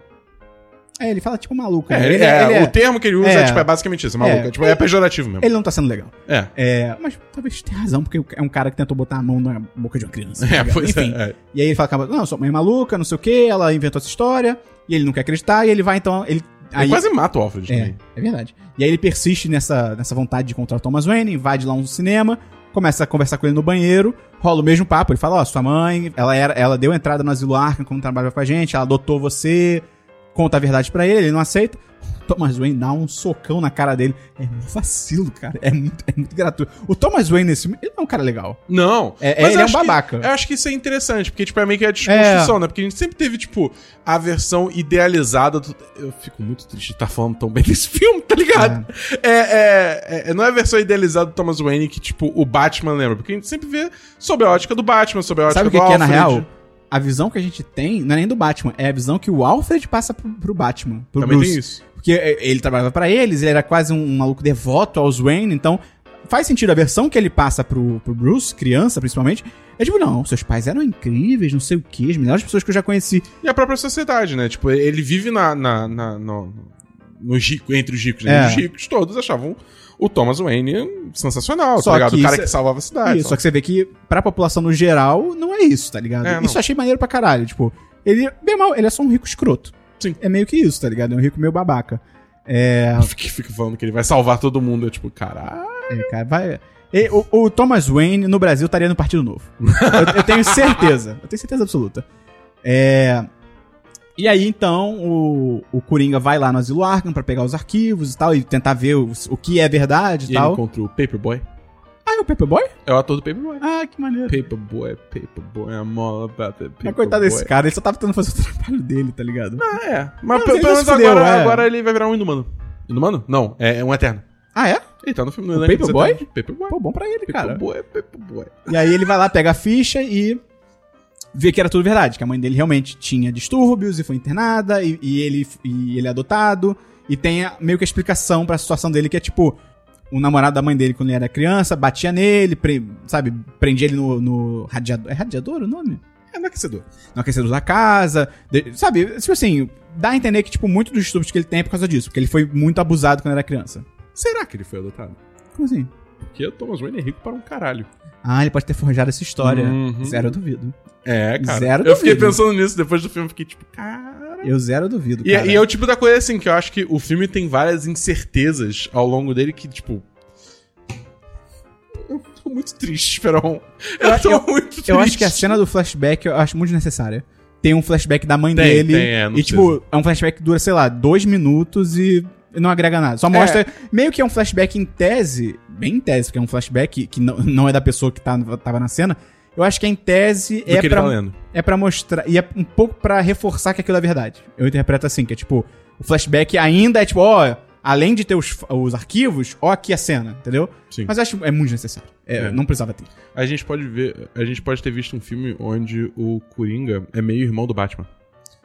É, ele fala tipo maluca. É, né? ele- é, o termo que ele usa é, é. tipo, é basicamente isso, é maluco. É. É, tipo, é pejorativo mesmo. Ele não tá sendo legal. É. É, mas talvez tenha razão, porque é um cara que tentou botar a mão na boca de uma criança. tá É, ligado? pois Enfim. é. é. E aí ele fala, que, não, sua mãe é maluca, não sei o que, ela inventou essa história, e ele não quer acreditar, e ele vai então. Ele, Ele quase mata o Alfred É, também. é verdade. E aí ele persiste nessa, nessa vontade de encontrar o Thomas Wayne, invade lá um cinema, começa a conversar com ele no banheiro, rola o mesmo papo, ele fala, ó, sua mãe, ela era, ela deu entrada no asilo Arkham como trabalhava com a gente, ela adotou você, conta a verdade pra ele, ele não aceita. Thomas Wayne dá um socão na cara dele. É um vacilo, cara. É muito, é muito gratuito. O Thomas Wayne nesse filme, ele não é um cara legal. Não. É- mas ele é um acho que- babaca. eu acho que isso é interessante, porque, tipo, é meio que a desconstrução, né? Porque a gente sempre teve, tipo, a versão idealizada. do- Eu fico muito triste de estar falando tão bem desse filme, tá ligado? É. é- é- não é a versão idealizada do Thomas Wayne que, tipo, o Batman lembra. Porque a gente sempre vê sob a ótica do Batman, sob a ótica Sabe o do que, que é, na real? A visão que a gente tem não é nem do Batman, é a visão que o Alfred passa pro, pro Batman, pro Também Bruce. tem isso. Porque é, ele trabalhava pra eles, ele era quase um maluco devoto aos Wayne, então faz sentido a versão que ele passa pro, pro Bruce, criança principalmente. É tipo, não, seus pais eram incríveis, não sei o que, as melhores pessoas que eu já conheci. E a própria sociedade, né? Tipo, ele vive na, na, na- no, ricos, entre os ricos, né? É. Os ricos todos achavam o Thomas Wayne sensacional, Só tá ligado? que O cara é- que salvava a cidade. Isso, só que você vê que pra população no geral, não é isso, tá ligado? É, isso eu achei maneiro pra caralho, tipo, ele, bem mal, ele é só um rico escroto. Sim. É meio que isso, tá ligado? É um rico meio babaca. É, Fica, fica falando que ele vai salvar todo mundo. Eu, tipo, caralho. É, cara, vai. E o, o Thomas Wayne no Brasil estaria no Partido Novo. eu, eu tenho certeza. Eu tenho certeza absoluta. É. E aí, então, o, o Coringa vai lá no Asilo Arkham pra pegar os arquivos e tal, e tentar ver o, o que é verdade e, E ele tal. encontra o Paperboy. Ah, é o Paperboy? É o ator do Paperboy. Ah, que maneiro. Paperboy, Paperboy, I'm all about the Paperboy. Mas coitado desse cara, ele só tava tentando fazer o trabalho dele, tá ligado? Ah, é. Mas pelo ele menos agora, é. agora ele vai virar um inumano. Inumano? Não, é, é um eterno. Ah, é? Ele tá no filme do dos Paperboy? Paperboy. Pô, bom pra ele, cara. Paperboy, Paperboy. E aí ele vai lá, pega a ficha e vê que era tudo verdade, que a mãe dele realmente tinha distúrbios e foi internada, e, e ele, e ele é adotado, e tem a- meio que a explicação pra situação dele, que é tipo, o namorado da mãe dele, quando ele era criança, batia nele, pre- sabe, prendia ele no, no radiador. É radiador o nome? É no aquecedor. No aquecedor da casa, de- sabe, tipo assim, dá a entender que, tipo, muito dos distúrbios que ele tem é por causa disso, porque ele foi muito abusado quando era criança. Será que ele foi adotado? Como assim? Porque o Thomas Wayne é rico para um caralho. Ah, ele pode ter forjado essa história. Uhum. Zero duvido. É, cara. Zero eu fiquei duvido. pensando nisso depois do filme. Fiquei tipo, cara. Eu zero duvido, E, cara. e é o tipo da coisa assim que eu acho que o filme tem várias incertezas ao longo dele que, tipo. Eu tô muito triste, Esperon. Eu, tô muito triste. Eu acho que a cena do flashback eu acho muito desnecessária. Tem um flashback da mãe Tem, dele. tem, é, não e, tipo, é um flashback que dura, sei lá, dois minutos e não agrega nada. Só mostra. Meio que é um flashback em tese. Bem em tese, porque é um flashback que não, não é da pessoa que tá, tava na cena. Eu acho que é em tese Do é que pra, tá lendo. é pra mostrar. E é um pouco pra reforçar que aquilo é verdade. Eu interpreto assim, que é tipo, o flashback ainda é tipo, ó, além de ter os, os arquivos, ó aqui a cena, entendeu? Sim. Mas eu acho é muito necessário. É, É. Não precisava ter. A gente pode ver. A gente pode ter visto um filme onde o Coringa é meio irmão do Batman.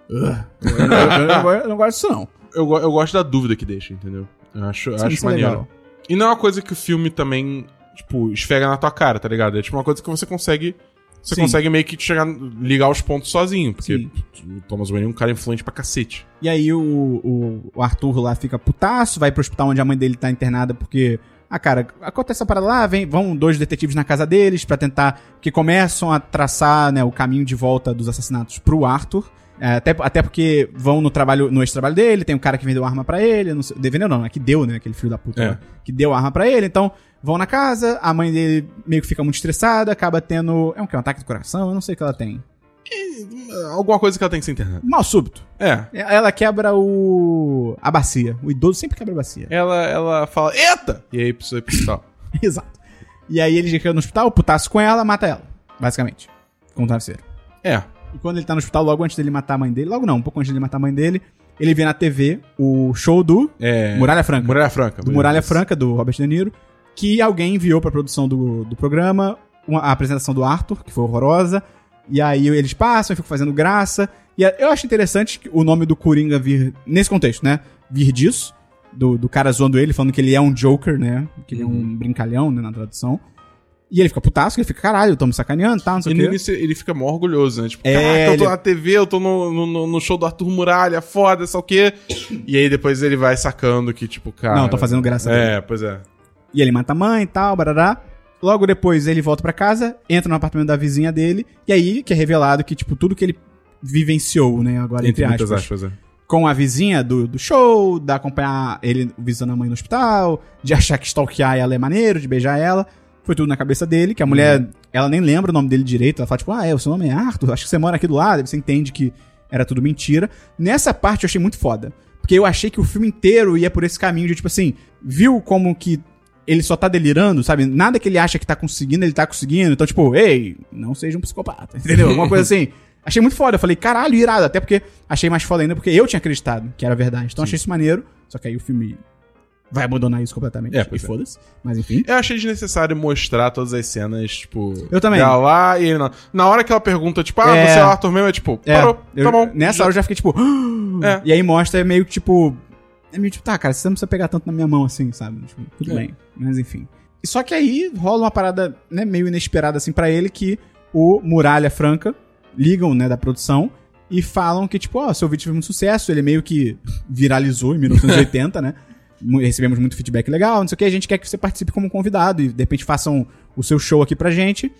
Eu, eu- eu não, go- eu não gosto disso, não. Eu, eu gosto da dúvida que deixa, entendeu? Eu acho, eu Sim, acho maneiro. legal. E não é uma coisa que o filme também, tipo, esfrega na tua cara, tá ligado? É tipo uma coisa que você consegue. Você Sim. consegue meio que chegar, ligar os pontos sozinho. Porque Sim. o Thomas Wayne é um cara influente pra cacete. E aí o, o, o Arthur lá fica putaço, vai pro hospital onde a mãe dele tá internada porque. Ah, cara, acontece essa parada lá, vem, vão dois detetives na casa deles pra tentar. que começam a traçar né, o caminho de volta dos assassinatos pro Arthur. É, até, até porque vão no trabalho, no ex-trabalho dele, tem um cara que vendeu arma pra ele, não sei, vendeu não, é que deu, né, aquele filho da puta É. lá, que deu arma pra ele, então vão na casa, a mãe dele meio que fica muito estressada, acaba tendo, é um, que, um ataque do coração, eu não sei o que ela tem. Alguma coisa que ela tem que ser internada. Mal súbito. É. Ela quebra o. a bacia. O idoso sempre quebra a bacia. Ela, ela fala, eita! E aí precisa ir pro hospital. Exato. E aí ele chega no hospital, putaço com ela, mata ela. Basicamente. Com o travesseiro. É. E quando ele tá no hospital, logo antes dele matar a mãe dele, logo não, um pouco antes dele matar a mãe dele, ele vê na TV o show do É. Muralha Franca. Muralha Franca. do Muralha Franca, do Robert De Niro, que alguém enviou pra produção do, do programa uma- a apresentação do Arthur, que foi horrorosa. E aí eles passam e ficam fazendo graça. E eu acho interessante que o nome do Coringa vir, nesse contexto, né? Vir disso. Do, do cara zoando ele, falando que ele é um Joker, né? Que ele é um brincalhão, né, na tradução. E ele fica putaço, ele fica, caralho, eu tô me sacaneando, tá, não sei E o no quê. início ele fica mó orgulhoso, né? Tipo, É, caraca, eu tô ele- na TV, eu tô no, no- no, show do Arthur Muralha, foda, sei lá o quê. E aí depois ele vai sacando que, tipo, cara... Não, tô fazendo graça dele. É, pois é. E ele mata a mãe e tal, barará. Logo depois ele volta pra casa, entra no apartamento da vizinha dele, e aí que é revelado que, tipo, tudo que ele vivenciou, né, agora, entre, Entre muitas aspas, aspas, é. com a vizinha do, do show, da acompanhar ele visitando a mãe no hospital, de achar que stalkear ela é maneiro, de beijar ela. Foi tudo na cabeça dele, que a mulher, ela nem lembra o nome dele direito. Ela fala, tipo, ah, é, o seu nome é Arthur, acho que você mora aqui do lado. Você entende que era tudo mentira. Nessa parte eu achei muito foda. Porque eu achei que o filme inteiro ia por esse caminho de, tipo assim, viu como que ele só tá delirando, sabe? Nada que ele acha que tá conseguindo, ele tá conseguindo. Então, tipo, ei, não seja um psicopata, entendeu? Uma coisa assim. Achei muito foda. Eu falei, caralho, irado. Até porque achei mais foda ainda porque eu tinha acreditado que era verdade. Então achei isso maneiro. Só que aí o filme vai abandonar isso completamente. É, e é. foda-se. Mas enfim. Eu achei desnecessário mostrar todas as cenas, tipo. Eu também. dela lá e ele não. Na hora que ela pergunta, tipo, ah, É. você é o Arthur mesmo, é tipo, É, parou, eu- tá bom. Nessa hora eu já fiquei tipo. É. E aí mostra meio que tipo. É meio tipo, tá, cara, você não precisa pegar tanto na minha mão assim, sabe? Tipo, tudo É. bem. Mas enfim. Só que aí rola uma parada, né, meio inesperada assim pra ele que o Muralha Franca ligam, né, da produção e falam que, tipo, ó, seu vídeo teve muito sucesso, ele meio que viralizou em 1980, né? Recebemos muito feedback legal, não sei o que, a gente quer que você participe como convidado e de repente façam o seu show aqui pra gente.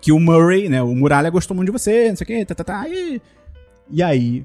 Que o Murray, né, o Muralha gostou muito de você, não sei o que, tá, tá, tá. E, e aí,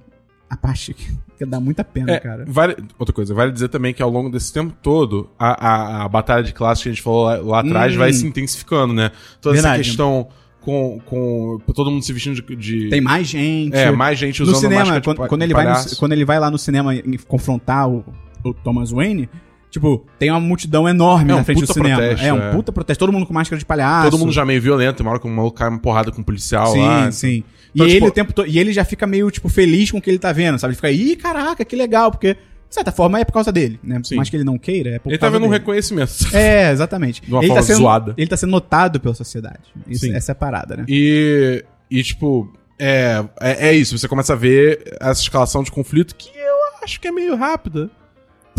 a parte que, dá muita pena, É, cara. vale, outra coisa, vale dizer também que ao longo desse tempo todo, a, a, a batalha de classe que a gente falou lá, lá atrás Hum. vai se intensificando, né? Toda Verdade. essa questão com, com todo mundo se vestindo de. de- Tem mais gente. é, mais gente no usando cinema, máscara de quando, quando ele vai no, quando ele vai lá no cinema em- confrontar o, o Thomas Wayne, tipo, tem uma multidão enorme É um na frente do cinema. protesto, é um é. puta protesto, todo mundo com máscara de palhaço. Todo mundo já meio violento, tem uma hora que o maluco cai uma porrada com um policial Sim, lá. sim. Então, e tipo- ele o tempo todo, e ele já fica meio tipo feliz com o que ele tá vendo, sabe? Ele fica, ih, caraca, que legal, porque de certa forma é por causa dele, né? Por Sim. mais que ele não queira, é por Ele tá causa vendo um dele. reconhecimento. É, exatamente. De uma ele forma tá sendo, zoada. Ele tá sendo notado pela sociedade. Isso- Sim. essa é a parada, né? E, e tipo, é, é, é isso. Você começa a ver essa escalação de conflito que eu acho que é meio rápida.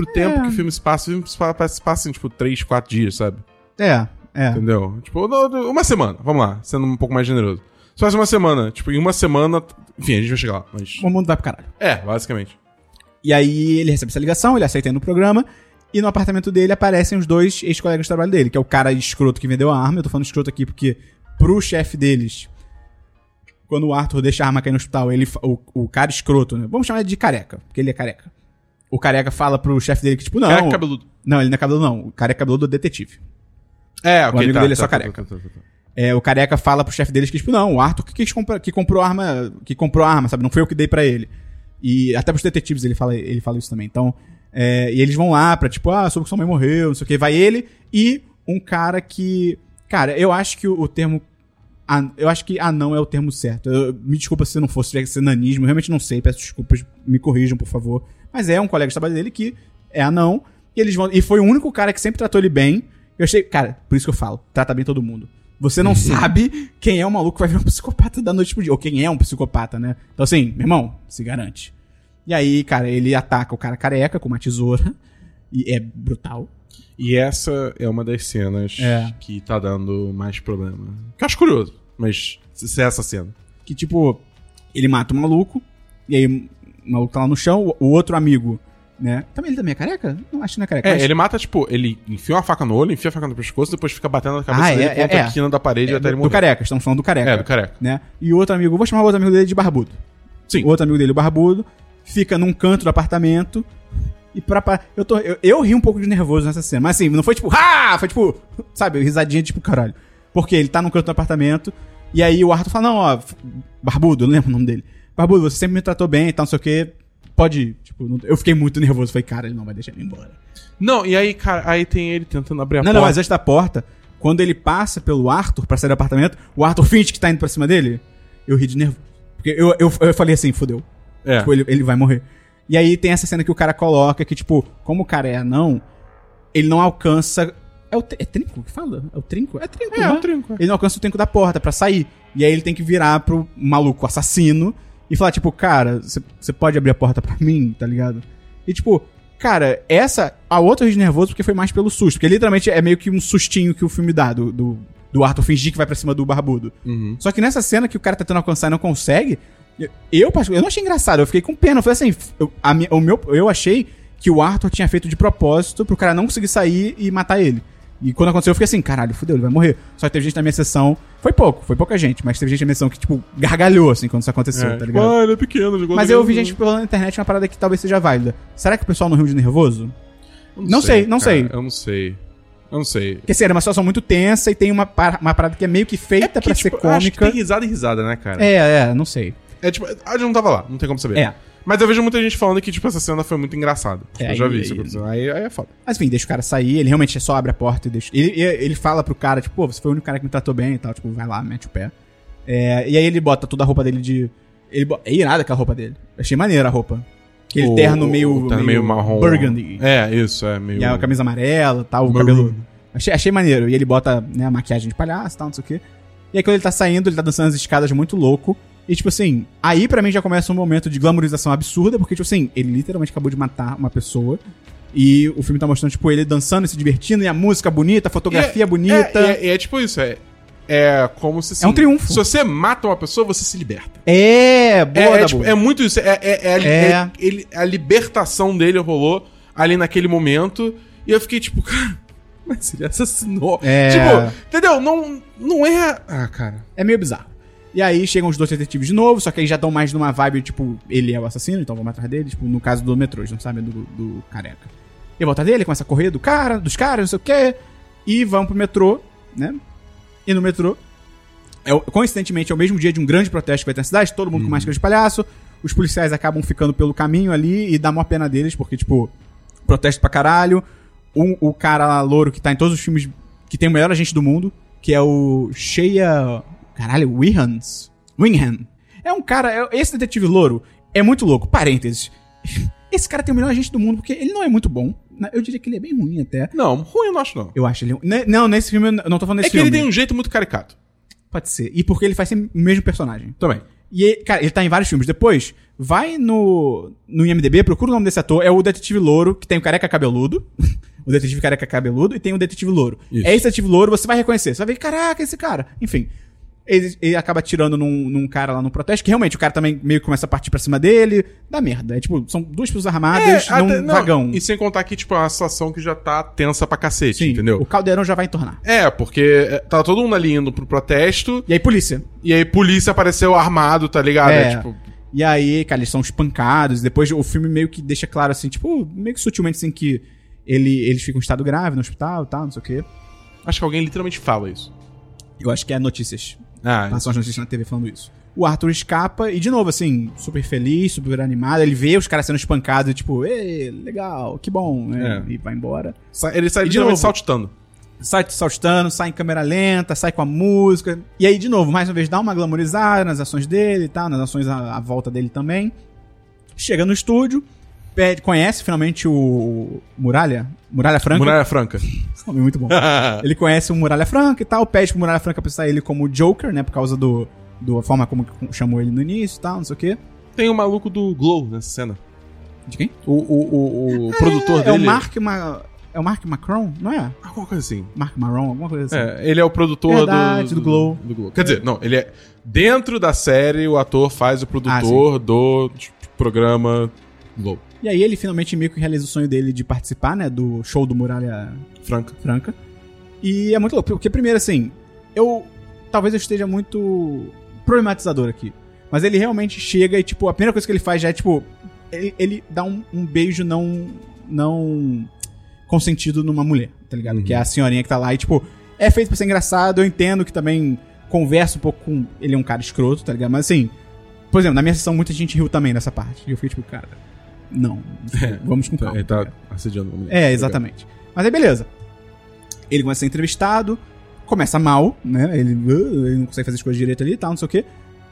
Pro É. tempo que o filme se passa, o filme se passa em, tipo, 3, 4 dias, sabe? É, é. Entendeu? Tipo, uma semana, vamos lá, sendo um pouco mais generoso. Se faz uma semana, tipo, em uma semana. Enfim, a gente vai chegar lá, mas. O mundo vai pro caralho. É, basicamente. E aí ele recebe essa ligação, ele aceita ir no programa, e no apartamento dele aparecem os dois ex-colegas de trabalho dele, que é o cara escroto que vendeu a arma. Eu tô falando escroto aqui porque pro chefe deles, quando o Arthur deixa a arma cair no hospital, ele, o, o cara escroto, né? Vamos chamar ele de careca, porque ele é careca. O careca fala pro chefe dele que, tipo, não. Careca cabeludo. Não, ele não é cabeludo, não. O cara é cabeludo do detetive. É, ok. amigo tá, dele é tá, só tá, careca. tá, tá, tá, tá. É, o careca fala pro chefe deles que, tipo, não, o Arthur que, quis comprar- que comprou a arma, que comprou arma, sabe? Não foi eu que dei pra ele. E até pros detetives ele fala, ele fala isso também. Então, é, e eles vão lá pra, tipo, ah, soube que sua mãe morreu, não sei o que. Vai ele e um cara que. Cara, eu acho que o, o termo. an- Eu acho que anão é o termo certo. Eu- me desculpa se não fosse tivesse ser nanismo, eu realmente não sei, peço desculpas, me corrijam, por favor. Mas é um colega de trabalho dele que é anão. E eles vão. E foi o único cara que sempre tratou ele bem. Eu achei. Cara, por isso que eu falo, trata bem todo mundo. Você não sabe quem é o maluco que vai vir um psicopata da noite pro dia. Ou quem é um psicopata, né? Então, assim, meu irmão, se garante. E aí, cara, ele ataca o cara careca com uma tesoura. E é brutal. E essa é uma das cenas É. que tá dando mais problema. Que eu acho curioso, mas se é essa cena. Que, tipo, ele mata o maluco. E aí, o maluco tá lá no chão. O outro amigo, né? Também ele também é careca? Não, acho que não é careca. É, mas- ele mata, tipo, ele enfia uma faca no olho, enfia a faca no pescoço, depois fica batendo na cabeça Ah, dele é, contra é. a quina da parede é, até ele morrer. do careca, estamos falando do careca. É, do careca. Né? E o outro amigo, vou chamar o outro amigo dele de barbudo. Sim. O outro amigo dele, o barbudo, fica num canto do apartamento. E pra. pra- eu, tô, eu, eu ri um pouco de nervoso nessa cena. Mas assim, não foi tipo, ah! Foi tipo, sabe, risadinha tipo, caralho. Porque ele tá num canto do apartamento. E aí o Arthur fala, não, ó, Barbudo, eu não lembro o nome dele. Barbudo, você sempre me tratou bem e tal, não sei o quê. Pode ir. Tipo, não- eu fiquei muito nervoso. Falei, cara, ele não vai deixar ele embora. Não, e aí, cara, aí tem ele tentando abrir a Não, porta. não, mas antes da porta, quando ele passa pelo Arthur pra sair do apartamento, o Arthur finge que tá indo pra cima dele. Eu ri de nervoso. Porque eu, eu, eu falei assim, fodeu. É. Tipo, ele, ele vai morrer. E aí tem essa cena que o cara coloca que, tipo, como o cara é anão, ele não alcança. É o tri- é trinco que fala? É o trinco? É trinco, É, né? é o trinco, é. Ele não alcança o trinco da porta pra sair. E aí ele tem que virar pro maluco assassino e falar, tipo, cara, você pode abrir a porta pra mim, tá ligado? E tipo, cara, essa. A outra eu ri de nervoso porque foi mais pelo susto. Porque literalmente é meio que um sustinho que o filme dá do, do, Do Arthur fingir que vai pra cima do barbudo. Uhum. Só que nessa cena que o cara tá tentando alcançar e não consegue, eu, eu, não achei engraçado, eu fiquei com pena. Eu falei assim, eu, a o meu, eu achei que o Arthur tinha feito de propósito pro cara não conseguir sair e matar ele. E quando aconteceu, eu fiquei assim, caralho, fudeu, ele vai morrer. Só que teve gente na minha sessão, foi pouco, foi pouca gente, mas teve gente na minha sessão que, tipo, gargalhou, assim, quando isso aconteceu, É, tá tipo, ligado? ah, ele é pequeno. ele Mas eu vi gente falando na internet uma parada que talvez seja válida. Será que o pessoal não riu de nervoso? Não sei, não sei. Eu não sei. Eu não sei. Porque, assim, era uma situação muito tensa e tem uma, par- uma parada que é meio que feita porque, pra tipo, ser eu acho que cômica. tem risada e risada, né, cara? É, é, não sei. É tipo, a gente não tava lá, não tem como saber. É. Mas eu vejo muita gente falando que, tipo, essa cena foi muito engraçada. Tipo, É, eu já aí- vi isso aí- acontecendo. Aí, aí é foda. Mas enfim, deixa o cara sair, ele realmente só abre a porta e deixa. Ele, ele fala pro cara, tipo, pô, você foi o único cara que me tratou bem e tal, tipo, vai lá, mete o pé. É, e aí ele bota toda a roupa dele de. Ele bo- É irada aquela roupa dele. Achei maneira a roupa. Aquele O- terno meio. terno meio marrom. Burgundy. É, isso, é meio. E a camisa amarela tal, o Maroon. cabelo. Achei, achei maneiro. E ele bota né, a maquiagem de palhaço e tal, não sei o quê. E aí quando ele tá saindo, ele tá dançando as escadas muito louco. E tipo assim, aí pra mim já começa um momento de glamorização absurda, porque tipo assim, ele literalmente acabou de matar uma pessoa. E o filme tá mostrando, tipo, ele dançando e se divertindo, e a música bonita, a fotografia E é- bonita. É, é, é tipo isso, é. É como se. assim, É um triunfo. Se você mata uma pessoa, você se liberta. É, boa, É, é, tipo, é muito isso. É. é- ele- a libertação dele rolou ali naquele momento. E eu fiquei tipo, cara, mas ele assassinou. É. Tipo, entendeu? Não, não é. Ah, cara. É meio bizarro. E aí chegam os dois detetives de novo, só que aí já estão mais numa vibe, tipo, ele é o assassino, então vamos atrás dele, tipo, no caso do metrô, não sabem do, do careca. E volta dele, começa a correr do cara, dos caras, não sei o quê, e vão pro metrô, né? E no metrô, é, coincidentemente, é o mesmo dia de um grande protesto que vai ter na cidade, todo mundo com máscara de palhaço, os policiais acabam ficando pelo caminho ali e dá maior pena deles, porque, tipo, protesto pra caralho. O, o cara lá, louro, que tá em todos os filmes que tem o melhor agente do mundo, que é o Shea. Caralho, Wihans? Wingham. É um cara. é- esse detetive louro é muito louco. Parênteses. Esse cara tem o melhor agente do mundo, porque ele não é muito bom. né? Eu diria que ele é bem ruim até. Não, ruim eu não acho, não. Eu acho ele. ne- Não, nesse filme eu não tô falando É desse que filme. ele tem um jeito muito caricato. Pode ser. E porque ele faz sempre o mesmo personagem. Também. E, ele- cara, ele tá em vários filmes. Depois, vai no, no IMDB, procura o nome desse ator. É o Detetive Louro, que tem o careca cabeludo. o Detetive Careca Cabeludo. E tem o Detetive Louro. Isso. É esse Detetive Louro, você vai reconhecer. Você vai ver, caraca, esse cara. Enfim. Ele, ele acaba tirando num, num cara lá no protesto, que realmente o cara também meio que começa a partir pra cima dele. Dá merda. É tipo, são duas pessoas armadas num até- não, vagão. E sem contar que, tipo, é uma situação que já tá tensa pra cacete, Sim, entendeu? o caldeirão já vai entornar. É, porque é, tá todo mundo ali indo pro protesto, E aí, polícia. e aí polícia apareceu armado, tá ligado? É. É, tipo, E aí, cara, eles são espancados. Depois o filme meio que deixa claro assim, tipo, meio que sutilmente assim que ele, eles ficam em estado grave no hospital e tal, não sei o quê. acho que alguém literalmente fala isso. Eu acho que é notícias. Ah, Passam as notícias na TV falando isso. O Arthur escapa e, de novo, assim, super feliz, super animado. Ele vê os caras sendo espancados e, tipo, Ê, legal, que bom, né? É. E vai embora. sa- ele sai E de novo? saltitando. Sai te saltando, sai em câmera lenta, sai com a música. E aí, de novo, mais uma vez, dá uma glamorizada nas ações dele e tal, nas ações à, à volta dele também. Chega no estúdio, pede, conhece finalmente o Muralha? Muralha Franca? Muralha Franca. Nome é muito bom. ele conhece o Muralha Franca e tal, pede pro Muralha Franca pensar ele como Joker, né? Por causa do, do forma como chamou ele no início e tal, não sei o quê. Tem o maluco do Glow nessa cena. De quem? O, o, o, o produtor é, dele. o Mark Ma... É o Mark Macron? Não é? Alguma coisa assim. Mark Maron, alguma coisa assim. É, ele é o produtor Verdade, do, do Glow. do Glow. Quer dizer, não, ele é. Dentro da série, o ator faz o produtor do tipo, programa Glow. E aí ele finalmente meio que realiza o sonho dele de participar, né? Do show do Muralha Franca. Franca. E é muito louco, porque primeiro assim, eu talvez eu esteja muito problematizador aqui. Mas ele realmente chega e, tipo, a primeira coisa que ele faz já é, tipo, ele, ele dá um, um beijo não. não. consentido numa mulher, tá ligado? Uhum. Que é a senhorinha que tá lá e, tipo, é feito pra ser engraçado, eu entendo que também conversa um pouco com. Ele é um cara escroto, tá ligado? Mas assim, por exemplo, na minha sessão muita gente riu também nessa parte. E eu fiquei, tipo, cara, não. Vamos com calma. Ele tá tá assediando uma mulher. É, exatamente. Mas aí, beleza. Ele começa a ser entrevistado, começa mal, né? Ele, uh, ele não consegue fazer as coisas direito ali e tal, não sei o quê.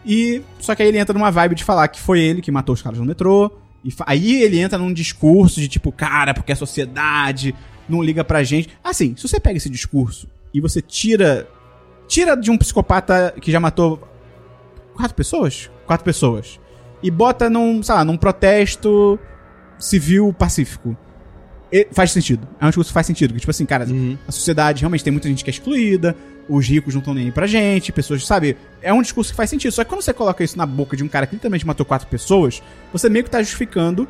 E. Só que aí ele entra numa vibe de falar que foi ele que matou os caras no metrô. E aí ele entra num discurso de tipo, cara, porque a sociedade não liga pra gente. Assim, se você pega esse discurso e você tira. Tira de um psicopata que já matou. Quatro pessoas? Quatro pessoas. E bota num, sei lá, num protesto civil pacífico. e- faz sentido. É um discurso que faz sentido. Que, tipo assim, cara, a sociedade realmente tem muita gente que é excluída, os ricos não estão nem aí pra gente, pessoas, sabe? É um discurso que faz sentido. Só que quando você coloca isso na boca de um cara que literalmente matou quatro pessoas, você meio que tá justificando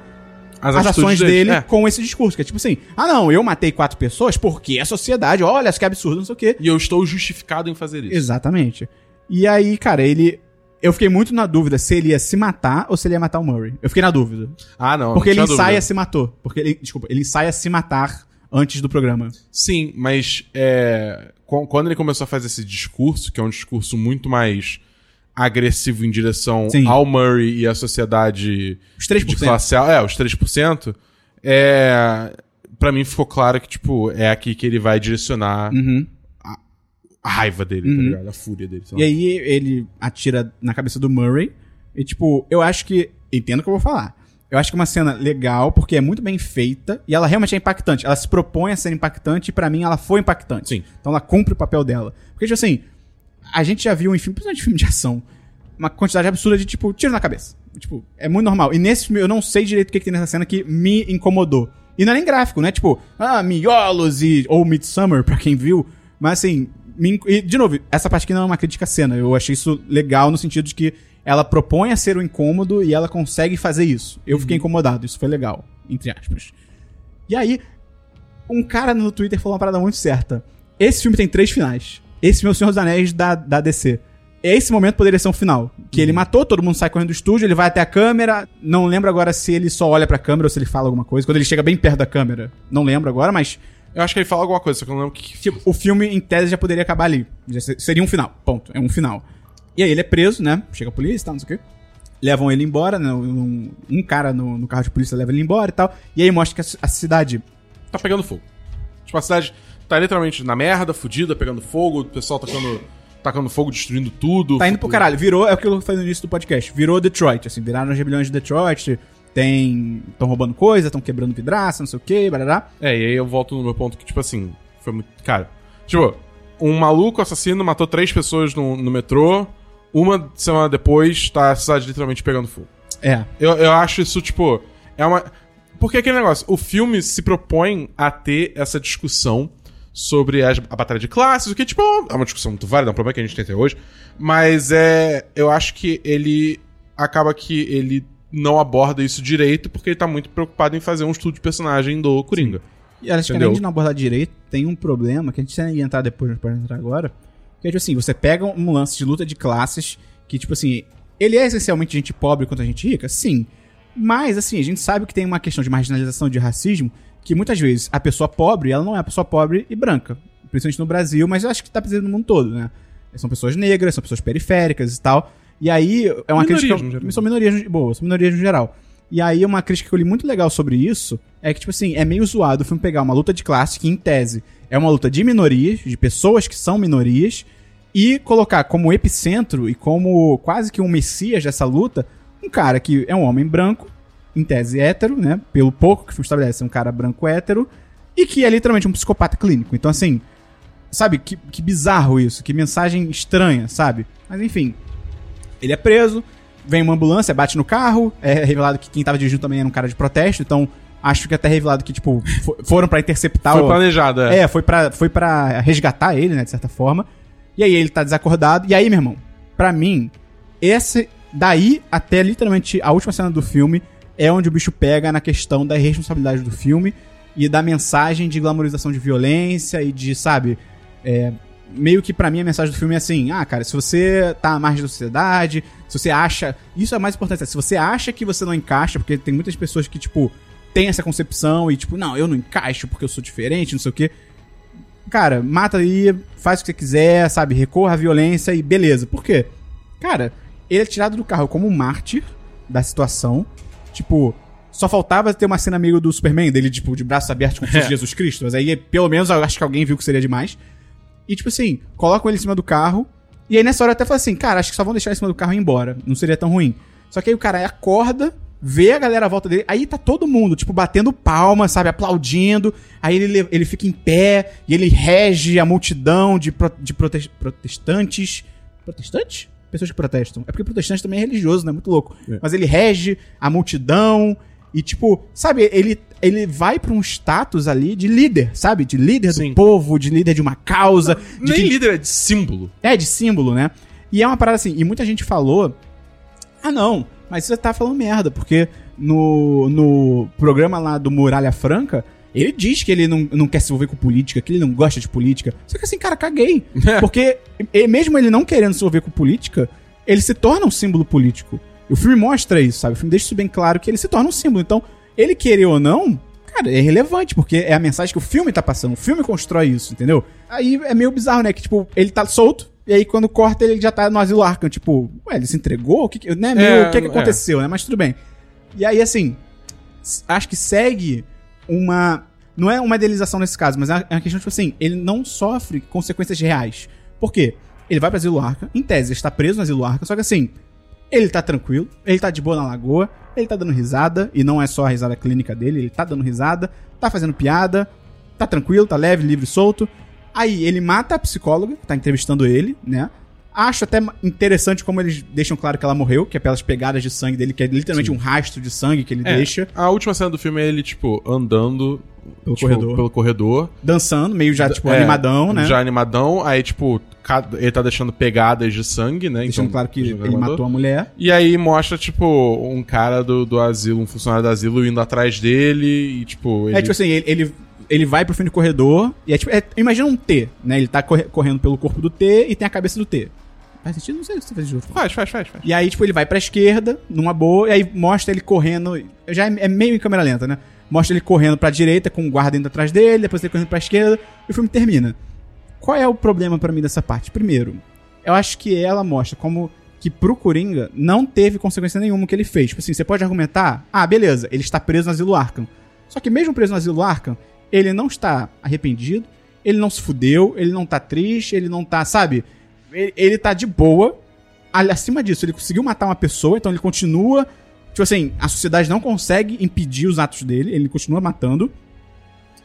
as, atitudes ações dele é. com esse discurso. Que é tipo assim, ah não, eu matei quatro pessoas porque a sociedade, olha, que absurdo, não sei o quê. E eu estou justificado em fazer isso. Exatamente. E aí, cara, ele. Eu fiquei muito na dúvida se ele ia se matar ou se ele ia matar o Murray. Eu fiquei na dúvida. Ah, não. Porque ele não tinha ensaia dúvida. se matou. Porque ele. Desculpa, ele ensaia se matar antes do programa. Sim, mas é, qu- quando ele começou a fazer esse discurso, que é um discurso muito mais agressivo em direção Sim. ao Murray e à sociedade Os 3%. de classe A, é, os 3%, é, pra mim ficou claro que, tipo, é aqui que ele vai direcionar Uhum. A raiva dele, tá ligado? A fúria dele. E aí ele atira na cabeça do Murray. E, tipo, eu acho que. Entendo o que eu vou falar. Eu acho que é uma cena legal, porque é muito bem feita. E ela realmente é impactante. Ela se propõe a ser impactante, e pra mim ela foi impactante. Sim. Então ela cumpre o papel dela. Porque, tipo assim, a gente já viu em filme, principalmente filme de ação, uma quantidade absurda de, tipo, tiro na cabeça. Tipo, é muito normal. E nesse filme eu não sei direito o que, que tem nessa cena que me incomodou. E não é nem gráfico, né? Tipo, ah, miolos e. ou Midsummer, pra quem viu. Mas assim. Me e, de novo, essa parte aqui não é uma crítica à cena. Eu achei isso legal no sentido de que ela propõe a ser o incômodo e ela consegue fazer isso. Eu fiquei incomodado, isso foi legal, entre aspas. E aí, um cara no Twitter falou uma parada muito certa. Esse filme tem três finais. Esse filme é o Senhor dos Anéis da, da DC. Esse momento poderia ser um final. Que ele matou, todo mundo sai correndo do estúdio, ele vai até a câmera. Não lembro agora se ele só olha pra câmera ou se ele fala alguma coisa. Quando ele chega bem perto da câmera. Não lembro agora, mas Eu acho que ele fala alguma coisa, só que eu não lembro o que. Tipo, o filme, em tese, já poderia acabar ali. Já se- seria um final. Ponto. É um final. E aí ele é preso, né? Chega a polícia e tal, não sei o quê. Levam ele embora, né? Um, um cara no, no carro de polícia leva ele embora e tal. E aí mostra que a, a cidade. tá pegando fogo. Tipo, a cidade tá literalmente na merda, fudida, pegando fogo, o pessoal tacando, tacando fogo, destruindo tudo. Tá indo pro caralho. Virou, é o que eu falei no início do podcast. Virou Detroit, assim. Viraram as rebeliões de Detroit. Tem. Estão roubando coisa, estão quebrando vidraça, não sei o quê, barará. É, e aí eu volto no meu ponto que, tipo assim, foi muito. Cara, tipo, um maluco assassino matou três pessoas no, no metrô, uma semana depois tá a cidade literalmente pegando fogo. É. Eu, eu acho isso, tipo, é uma. Porque aquele negócio, o filme se propõe a ter essa discussão sobre as- a batalha de classes, o que, tipo, é uma discussão muito válida, é um problema que a gente tem até hoje. Mas é. Eu acho que ele. Acaba que ele não aborda isso direito, porque ele tá muito preocupado em fazer um estudo de personagem do Coringa. E acho que Entendeu? além de não abordar direito, tem um problema que a gente ia entrar depois, pode entrar agora. Que é tipo assim, você pega um lance de luta de classes que, tipo assim, ele é essencialmente gente pobre contra gente rica? Sim. Mas, assim, a gente sabe que tem uma questão de marginalização de racismo que muitas vezes a pessoa pobre, ela não é a pessoa pobre e branca. Principalmente no Brasil, mas eu acho que tá presente no mundo todo, né? São pessoas negras, são pessoas periféricas e tal. E aí é uma Minorias, crítica. geral. São minorias, no- boa, são minorias no geral. E aí uma crítica que eu li muito legal sobre isso é que, tipo assim, é meio zoado o filme pegar uma luta de classe que, em tese, é uma luta de minorias, de pessoas que são minorias, e colocar como epicentro e como quase que um messias dessa luta um cara que é um homem branco, em tese hétero, né? Pelo pouco que o filme estabelece, é um cara branco hétero, e que é literalmente um psicopata clínico. Então, assim, sabe, que, que bizarro isso, que mensagem estranha, sabe? Mas enfim, ele é preso, vem uma ambulância, bate no carro, é revelado que quem tava dirigindo também era um cara de protesto, então acho que é até revelado que, tipo, fo- foram pra interceptar Foi o... planejado, é. É, foi pra, foi pra resgatar ele, né, de certa forma. E aí ele tá desacordado. E aí, meu irmão, pra mim, esse daí até literalmente a última cena do filme é onde o bicho pega na questão da responsabilidade do filme e da mensagem de glamorização de violência e de, sabe, é, meio que pra mim a mensagem do filme é assim: ah, cara, se você tá à margem da sociedade, se você acha. Isso é mais importante, se você acha que você não encaixa, porque tem muitas pessoas que, tipo, têm essa concepção e, tipo, não, eu não encaixo porque eu sou diferente, não sei o quê. Cara, mata aí, faz o que você quiser, sabe? Recorra à violência e beleza. Por quê? Cara, ele é tirado do carro como um mártir da situação. Tipo, só faltava ter uma cena meio do Superman, dele, tipo, de braços abertos como se fosse Jesus Cristo. Mas aí, pelo menos, eu acho que alguém viu que seria demais. E, tipo assim, colocam ele em cima do carro. E aí, nessa hora, eu até falo assim, cara, acho que só vão deixar ele em cima do carro e ir embora. Não seria tão ruim. Só que aí o cara acorda, vê a galera à volta dele. Aí tá todo mundo, tipo, batendo palma, sabe? Aplaudindo. Aí ele, le- ele fica em pé e ele rege a multidão de, pro- de prote- protestantes. Protestantes? Pessoas que protestam. É porque protestante também é religioso, né? Muito louco. Mas ele rege a multidão. E, tipo, sabe, ele, ele vai pra um status ali de líder, sabe? De líder Sim. do povo, de líder de uma causa. de Nem que- líder, é de símbolo. é, de símbolo, né? E é uma parada assim, e muita gente falou: ah, não, mas você tá falando merda, porque no, no programa lá do Muralha Franca, ele diz que ele não, não quer se envolver com política, que ele não gosta de política. Só que assim, cara, caguei. Porque e mesmo ele não querendo se envolver com política, ele se torna um símbolo político. E o filme mostra isso, sabe? O filme deixa isso bem claro que ele se torna um símbolo. Então, ele querer ou não, cara, é relevante, porque é a mensagem que o filme tá passando. O filme constrói isso, entendeu? Aí é meio bizarro, né? Que, tipo, ele tá solto, e aí quando corta ele já tá no asilo Arkham. Tipo, ué, ele se entregou? O que, que- né? Meio, É, o que, que é. aconteceu, né? Mas tudo bem. E aí, assim, acho que segue uma. Não é uma idealização nesse caso, mas é uma questão, tipo assim, ele não sofre consequências reais. Por quê? Ele vai pra Asilo Arca, em tese, ele está preso no Asilo Arca, só que assim, ele tá tranquilo, ele tá de boa na lagoa, ele tá dando risada, e não é só a risada clínica dele, ele tá dando risada, tá fazendo piada, tá tranquilo, tá leve, livre, solto. Aí ele mata a psicóloga, que tá entrevistando ele, né? Acho até interessante como eles deixam claro que ela morreu, que é pelas pegadas de sangue dele, que é literalmente um rastro de sangue que ele É, deixa, A última cena do filme é ele, tipo, andando Pelo tipo, corredor. pelo corredor. dançando, meio já, tipo, É, animadão, né? Já animadão. Aí, tipo, ele tá deixando pegadas de sangue, né? Deixando Então, claro que ele animador. matou a mulher. E aí mostra, tipo, um cara do, do asilo, um funcionário do asilo indo atrás dele e, tipo, ele... É tipo assim, ele, ele, ele vai pro fim do corredor e é tipo. é- imagina um T, né? Ele tá corre- correndo pelo corpo do T e tem a cabeça do T. Faz sentido? Não sei se faz sentido. Faz, faz, faz, faz. E aí, tipo, ele vai pra esquerda, numa boa, e aí mostra ele correndo. Já é, é meio em câmera lenta, né? Mostra ele correndo pra direita, com o guarda indo atrás dele, depois ele correndo pra esquerda, e o filme termina. Qual é o problema pra mim dessa parte? Primeiro, eu acho que ela mostra como que pro Coringa não teve consequência nenhuma o que ele fez. Tipo assim, você pode argumentar, ah, beleza, ele está preso no asilo Arkham. Só que mesmo preso no asilo Arkham, ele não está arrependido, ele não se fudeu, ele não tá triste, ele não tá, sabe? Ele, ele tá de boa. Acima disso, ele conseguiu matar uma pessoa, então ele continua. Tipo assim, a sociedade não consegue impedir os atos dele, ele continua matando.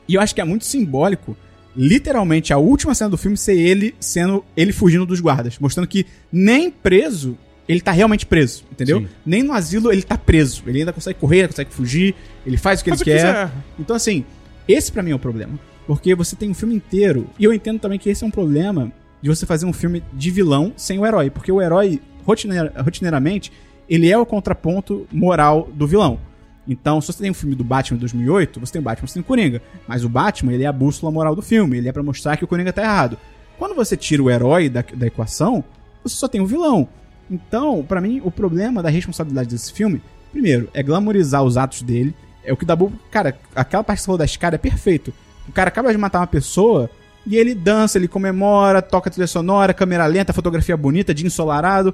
E eu acho que é muito simbólico, literalmente, a última cena do filme ser ele sendo. ele fugindo dos guardas. Mostrando que nem preso, ele tá realmente preso, entendeu? Sim. Nem no asilo ele tá preso. Ele ainda consegue correr, consegue fugir, ele faz o que Faz ele o que quer. Então, assim, esse pra mim é o problema. Porque você tem um filme inteiro. E eu entendo também que esse é um problema de você fazer um filme de vilão sem o herói. Porque o herói, rotineira- rotineiramente, ele é o contraponto moral do vilão. Então, se você tem um filme do Batman de 2008, você tem o Batman, tem o Coringa. Mas o Batman, ele é a bússola moral do filme. Ele é pra mostrar que o Coringa tá errado. Quando você tira o herói da, da equação, você só tem o vilão. Então, pra mim, o problema da responsabilidade desse filme, primeiro, é glamorizar os atos dele. É o que dá bobo. Cara, aquela parte que você falou da escada é perfeito. O cara acaba de matar uma pessoa e ele dança, ele comemora, toca trilha sonora, câmera lenta, fotografia bonita, dia ensolarado.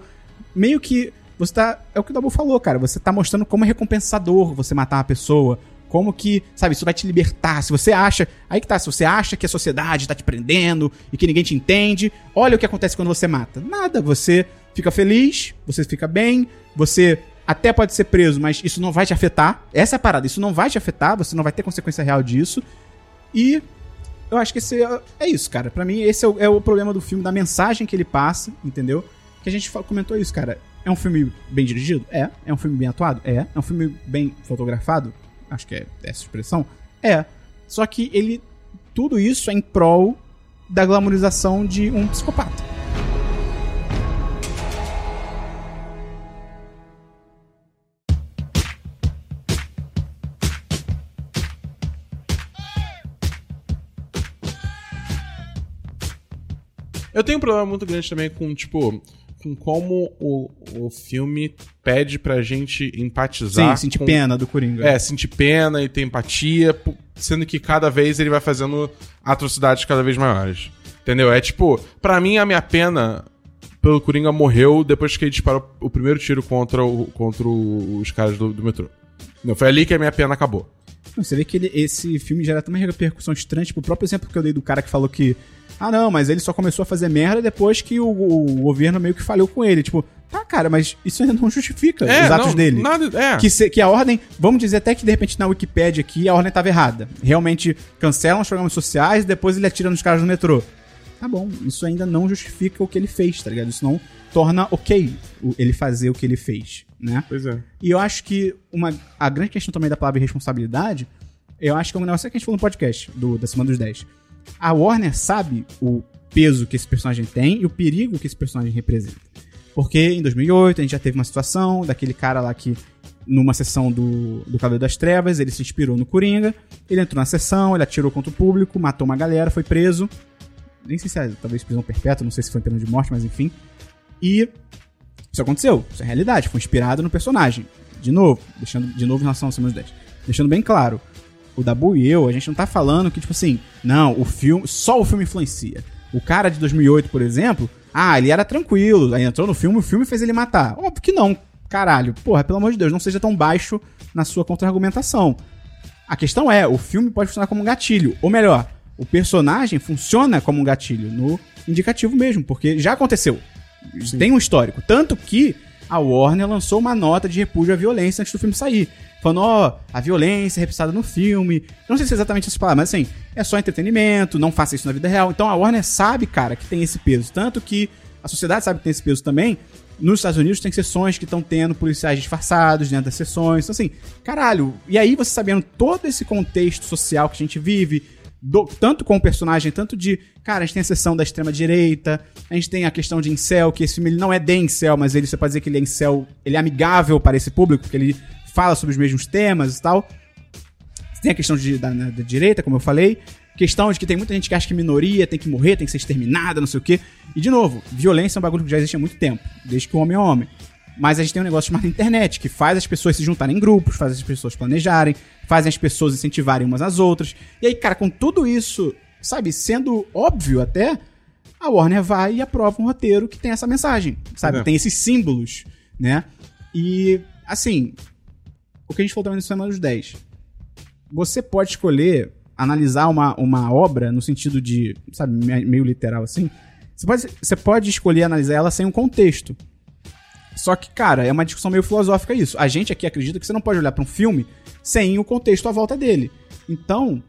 Meio que você tá. É o que o Dabu falou, cara. Você tá mostrando como é recompensador você matar uma pessoa. Como que, sabe, isso vai te libertar. Se você acha. Aí que tá, se você acha que a sociedade tá te prendendo e que ninguém te entende, olha o que acontece quando você mata. Nada. Você fica feliz, você fica bem, você até pode ser preso, mas isso não vai te afetar. Essa é a parada, isso não vai te afetar, você não vai ter consequência real disso. E eu acho que esse é, é isso, cara. Pra mim, esse é o, é o problema do filme, da mensagem que ele passa, entendeu? Que a gente comentou isso, cara. É um filme bem dirigido? É. É um filme bem atuado? É. É um filme bem fotografado? Acho que é essa expressão? É. Só que ele. Tudo isso é em prol da glamorização de um psicopata. Eu tenho um problema muito grande também com, tipo, com como o, o filme pede pra gente empatizar. Sim, sentir com- pena do Coringa. É, sentir pena e ter empatia, sendo que cada vez ele vai fazendo atrocidades cada vez maiores. Entendeu? É tipo, pra mim a minha pena pelo Coringa morreu depois que ele disparou o primeiro tiro contra, o- contra os caras do, do metrô. Não, foi ali que a minha pena acabou. Você vê que ele- esse filme gera também repercussão estranha. Tipo, o próprio exemplo que eu dei do cara que falou que. Ah, não, mas ele só começou a fazer merda depois que o, o governo meio que falhou com ele. Tipo, tá, cara, mas isso ainda não justifica os atos não, dele. Nada, é. Que, se- que a ordem, vamos dizer até que de repente na Wikipédia aqui a ordem tava errada. Realmente cancelam os programas sociais depois ele atira nos caras do metrô. Tá bom, isso ainda não justifica o que ele fez, tá ligado? Isso não torna ok ele fazer o que ele fez, né? Pois é. E eu acho que uma, a grande questão também da palavra responsabilidade, eu acho que é um negócio que a gente falou no podcast do, da Semana dos 10. A Warner sabe o peso que esse personagem tem e o perigo que esse personagem representa. Porque em 2008 a gente já teve uma situação daquele cara lá que, numa sessão do, do Cavaleiro das Trevas, ele se inspirou no Coringa, ele entrou na sessão, ele atirou contra o público, matou uma galera, foi preso. Nem sei se é talvez prisão perpétua, não sei se foi pena de morte, mas enfim. E isso aconteceu, isso é realidade, foi inspirado no personagem. De novo, deixando de novo em relação ao Semana dos 10. Deixando bem claro, o Dabu e eu, a gente não tá falando que, tipo assim, não, o filme, só o filme influencia. O cara de 2008, por exemplo, ah, ele era tranquilo, aí entrou no filme, o filme fez ele matar. Óbvio que não, caralho. Porra, pelo amor de Deus, não seja tão baixo na sua contra-argumentação. A questão é, o filme pode funcionar como um gatilho. Ou melhor, o personagem funciona como um gatilho no indicativo mesmo, porque já aconteceu. Tem um histórico. Tanto que a Warner lançou uma nota de repúdio à violência antes do filme sair. Falando, ó, a violência é representada no filme. Eu não sei se é exatamente essas palavras, mas assim, é só entretenimento, não faça isso na vida real. Então a Warner sabe, cara, que tem esse peso. Tanto que a sociedade sabe que tem esse peso também. Nos Estados Unidos tem sessões que estão tendo policiais disfarçados dentro das sessões. Então, assim, caralho. E aí você sabendo todo esse contexto social que a gente vive, do- tanto com o personagem, tanto de. Cara, a gente tem a sessão da extrema-direita, a gente tem a questão de incel, que esse filme não é de incel, mas ele você pode dizer que ele é incel, ele é amigável para esse público, porque ele fala sobre os mesmos temas e tal. Tem a questão de- da, da direita, como eu falei. Questão de que tem muita gente que acha que minoria tem que morrer, tem que ser exterminada, não sei o quê. E, de novo, violência é um bagulho que já existe há muito tempo, desde que o homem é homem. Mas a gente tem um negócio chamado internet, que faz as pessoas se juntarem em grupos, faz as pessoas planejarem, fazem as pessoas incentivarem umas às outras. E aí, cara, com tudo isso, sabe, sendo óbvio até, a Warner vai e aprova um roteiro que tem essa mensagem, sabe? É. Tem esses símbolos, né? E, assim, o que a gente falou também no Semana dos 10. Você pode escolher analisar uma, uma obra no sentido de, sabe, me- meio literal assim. Você pode, você pode escolher analisar ela sem um contexto. Só que, cara, é uma discussão meio filosófica isso. A gente aqui acredita que você não pode olhar pra um filme sem o contexto à volta dele. Então,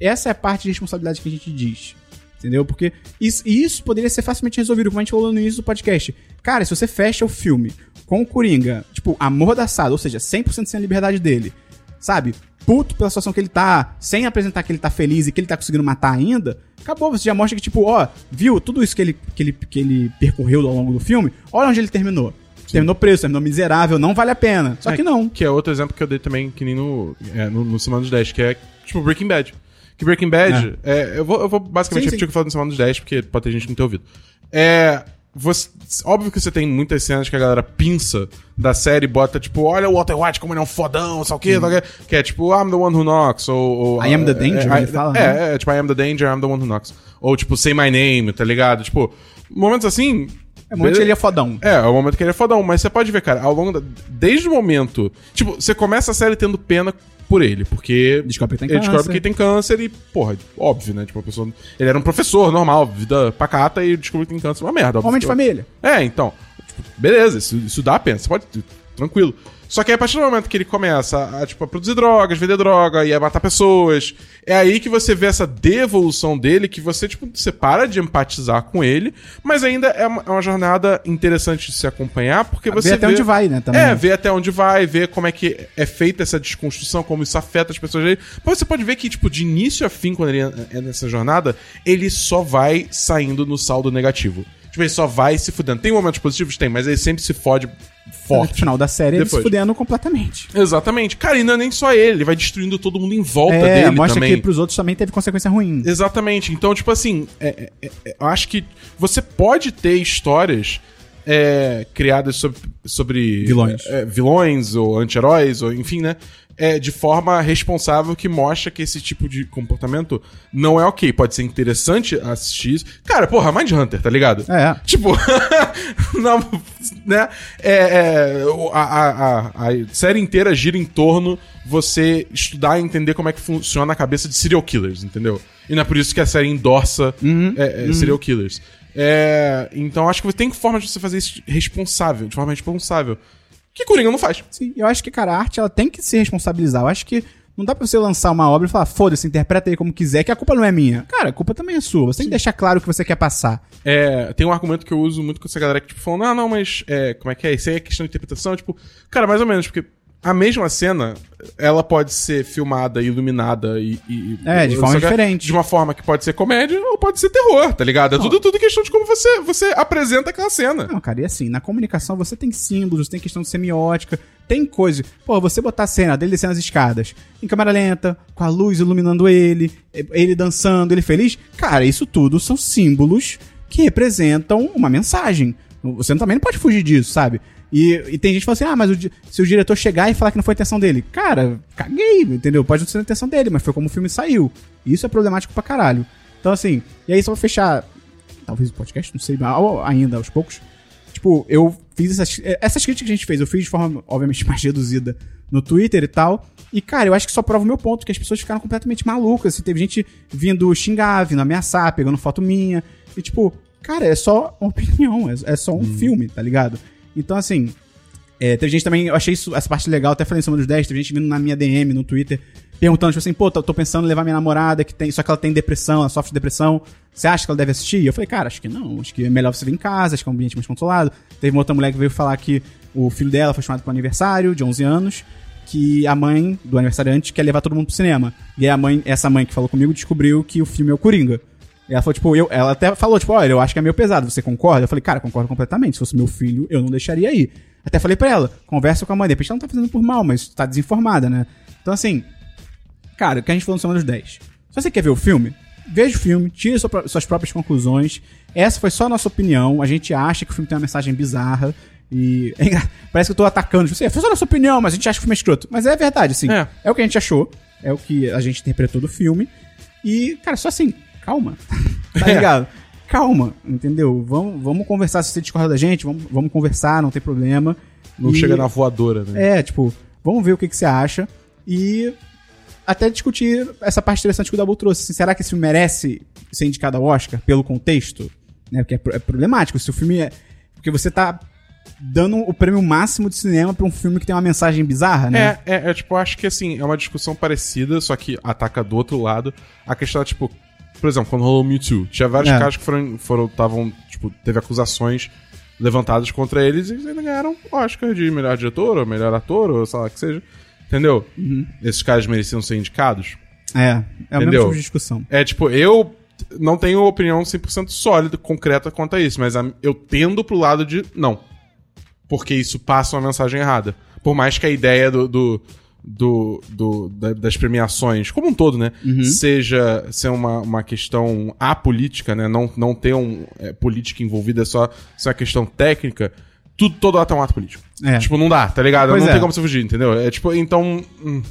essa é a parte de responsabilidade que a gente diz. Entendeu? Porque isso, isso poderia ser facilmente resolvido, como a gente falou no início do podcast. Cara, se você fecha o filme com o Coringa, tipo, amordaçado, ou seja, 100% sem a liberdade dele, sabe? Puto pela situação que ele tá, sem apresentar que ele tá feliz e que ele tá conseguindo matar ainda, acabou. Você já mostra que, tipo, ó, viu tudo isso que ele, que ele, que ele percorreu ao longo do filme? Olha onde ele terminou. Terminou preso, terminou miserável, não vale a pena. Só É, que não. Que é outro exemplo que eu dei também, que nem no, é, no, no Semana dos 10, que é tipo Breaking Bad. Que Breaking Bad, é, eu, vou, eu vou basicamente Sim, repetir sim. o que eu falei no Semana dos 10, porque pode ter gente que não tem ouvido. É. Você, óbvio que você tem muitas cenas que a galera pinça da série e bota, tipo, olha o Walter White como ele é um fodão, sabe o quê, sabe o quê, que é tipo, I'm the one who knocks, ou... ou I am the é, danger, é, ele fala, é, né? é, tipo, I am the danger, I'm the one who knocks. Ou tipo, say my name, tá ligado? Tipo, momentos assim... É muito que ele é fodão. É, é o momento que ele é fodão, mas você pode ver, cara, ao longo da. Desde o momento. Tipo, você começa a série tendo pena por ele, porque. Descobre que tem ele câncer. descobre que tem câncer e, porra, óbvio, né? Tipo, a pessoa. Ele era um professor normal, vida pacata e descobriu que tem câncer, uma merda. Homem de família. É, então. tipo, beleza, isso, isso dá pena, você pode. Tranquilo. Só que aí, a partir do momento que ele começa a, tipo, a produzir drogas, vender droga e a matar pessoas, é aí que você vê essa devolução dele, que você, tipo, você para de empatizar com ele, mas ainda é uma, é uma jornada interessante de se acompanhar, porque você Ver até vê- onde vai, né? Também. É, ver até onde vai, ver como é que é feita essa desconstrução, como isso afeta as pessoas dele. Mas você pode ver que, tipo, de início a fim, quando ele é nessa jornada, ele só vai saindo no saldo negativo. Tipo, ele só vai se fudendo. Tem momentos positivos? Tem, mas ele sempre se fode No forte. final da série, Depois. fudendo completamente. Exatamente. Cara, e não é nem só ele, ele vai destruindo todo mundo em volta É, dele mostra também. que pros outros também teve consequência ruim. Exatamente. Então, tipo assim, é- é- é- eu acho que você pode ter histórias é, criadas sobre, sobre Vilões. é, vilões ou anti-heróis, ou enfim, né? É, de forma responsável que mostra que esse tipo de comportamento não é ok. Pode ser interessante assistir isso. Cara, porra, Mind Hunter, tá ligado? É. Tipo, não, né? É, é, a, a, a, a série inteira gira em torno você estudar e entender como é que funciona a cabeça de serial killers, entendeu? E não é por isso que a série endorça é, é, serial killers. É, então acho que tem formas de você fazer isso responsável, de forma responsável. Que Coringa não faz. Sim, eu acho que, cara, a arte ela tem que se responsabilizar. Eu acho que Não dá pra você lançar uma obra e falar, foda-se, interpreta aí como quiser, que a culpa não é minha. Cara, a culpa também é sua. Você tem que deixar claro o que você quer passar. É, tem um argumento que eu uso muito com essa galera que, tipo, falam, não, não, mas é, como é que é? Isso aí é questão de interpretação. Tipo, cara, mais ou menos, porque a mesma cena, ela pode ser filmada, iluminada e. e- É, de forma diferente. De uma forma que pode ser comédia ou pode ser terror, tá ligado? É tudo, tudo questão de como você, você apresenta aquela cena. Não, cara, e assim, na comunicação você tem símbolos, tem questão de semiótica, tem coisa. Pô, você botar a cena dele descendo as escadas em câmera lenta, com a luz iluminando ele, ele dançando, ele feliz. Cara, isso tudo são símbolos que representam uma mensagem. Você também não pode fugir disso, sabe? E, e tem gente que fala assim: ah, mas o se o diretor chegar e falar que não foi a intenção dele. Cara, caguei, entendeu? Pode não ser a intenção dele, mas foi como o filme saiu. E isso é problemático pra caralho. Então, assim, e aí só pra fechar talvez o podcast, não sei, ainda aos poucos. Tipo, eu fiz essas, essas críticas que a gente fez, eu fiz de forma, obviamente, mais reduzida no Twitter e tal. E, cara, eu acho que só prova o meu ponto, que as pessoas ficaram completamente malucas. Assim, teve gente vindo xingar, vindo ameaçar, pegando foto minha. E, tipo, cara, é só uma opinião, é, é só um filme, tá ligado? Então, assim, é, teve gente também, eu achei isso, essa parte legal, até falei em cima dos 10, teve gente vindo na minha DM no Twitter, perguntando, tipo assim, pô, tô, tô pensando em levar minha namorada, que tem, só que ela tem depressão, ela sofre de depressão, você acha que ela deve assistir? Eu falei, cara, acho que não, acho que é melhor você vir em casa, acho que é um ambiente mais controlado. Teve uma outra mulher que veio falar que o filho dela foi chamado pro aniversário, de 11 anos, que a mãe do aniversariante quer levar todo mundo pro cinema. E a mãe, essa mãe que falou comigo descobriu que o filme é o Coringa. E ela falou, tipo, eu, ela até falou, tipo, olha, eu acho que é meio pesado, você concorda? Eu falei, cara, concordo completamente. Se fosse meu filho, eu não deixaria ir. Até falei pra ela, conversa com a mãe, de repente ela não tá fazendo por mal, mas tá desinformada, né? Então, assim, cara, o que a gente falou no Semana dos 10. Se você quer ver o filme, veja o filme, tire sua suas próprias conclusões. Essa foi só a nossa opinião. A gente acha que o filme tem uma mensagem bizarra. E é parece que eu tô atacando. Tipo, assim, foi só a nossa opinião, mas a gente acha que o filme é escroto. Mas é verdade, assim. É. é o que a gente achou. É o que a gente interpretou do filme. E, cara, só assim, calma. tá ligado? Calma, entendeu? Vamos, vamos conversar. Se você discorda da gente, vamos, vamos conversar, não tem problema. Não E- chega na voadora, né? é, tipo, vamos ver o que, que você acha. E até discutir essa parte interessante que o Dabu trouxe. Assim, será que esse filme merece ser indicado ao Oscar pelo contexto? Né? Porque é, é problemático. Se o filme é. Porque você tá dando o prêmio máximo de cinema pra um filme que tem uma mensagem bizarra, né? É, é, é, tipo, eu acho que assim, é uma discussão parecida, só que ataca do outro lado. A questão é, tipo, por exemplo, quando rolou o Me Too, tinha vários É. caras que foram, foram, estavam, tipo, teve acusações levantadas contra eles e eles ainda ganharam Oscar de melhor diretor, ou melhor ator, ou sei lá que seja. Entendeu? Uhum. Esses caras mereciam ser indicados. É, é, o mesmo tipo de discussão. É, tipo, eu não tenho opinião 100% sólida, concreta quanto a isso, mas eu tendo pro lado de não. Porque isso passa uma mensagem errada. Por mais que a ideia do, do, do- do- da- das premiações, como um todo, né, seja ser uma, uma questão apolítica, né, não, não ter um, é, política envolvida, é só ser uma questão técnica, tudo, todo ato é um ato político. É. Tipo, não dá, tá ligado? Pois não é. tem como você fugir, entendeu? É tipo, então. hum,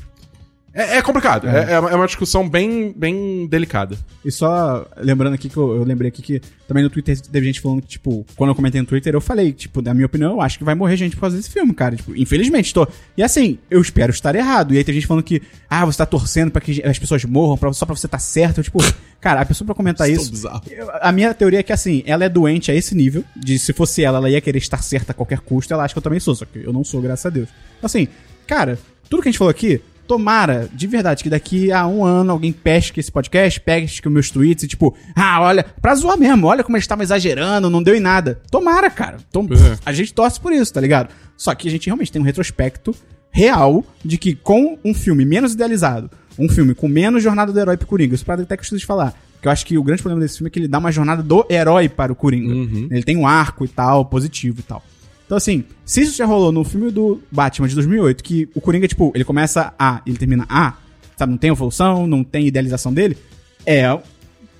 é, é complicado. É. é uma- é uma discussão bem, bem delicada. E só lembrando aqui que eu, eu lembrei aqui que também no Twitter teve gente falando que, tipo, quando eu comentei no Twitter, eu falei, tipo, da minha opinião, eu acho que vai morrer gente por causa desse filme, cara. Tipo, infelizmente, tô. E assim, eu espero estar errado. E aí tem gente falando que, ah, você tá torcendo pra que as pessoas morram pra- só pra você estar certo. Eu, tipo, cara, a pessoa pra comentar Isso é bizarro. a minha teoria é que, assim, ela é doente a esse nível, de se fosse ela, ela ia querer estar certa a qualquer custo. Ela acha que eu também sou, só que eu não sou, graças a Deus. Assim, cara, tudo que a gente falou aqui, tomara, de verdade, que daqui a um ano alguém pesque esse podcast, pesque os meus tweets e, tipo, ah, olha, pra zoar mesmo, olha como eles estavam exagerando, não deu em nada. Tomara, cara. Tom- é. A gente torce por isso, tá ligado? Só que a gente realmente tem um retrospecto real de que com um filme menos idealizado, um filme com menos jornada do herói pro Coringa, isso para até que eu de falar. Porque eu acho que o grande problema desse filme é que ele dá uma jornada do herói para o Coringa. Ele tem um arco e tal, positivo e tal. Então, assim, se isso já rolou no filme do Batman de 2008, que o Coringa, tipo, ele começa A e ele termina A, sabe? Não tem evolução, não tem idealização dele, é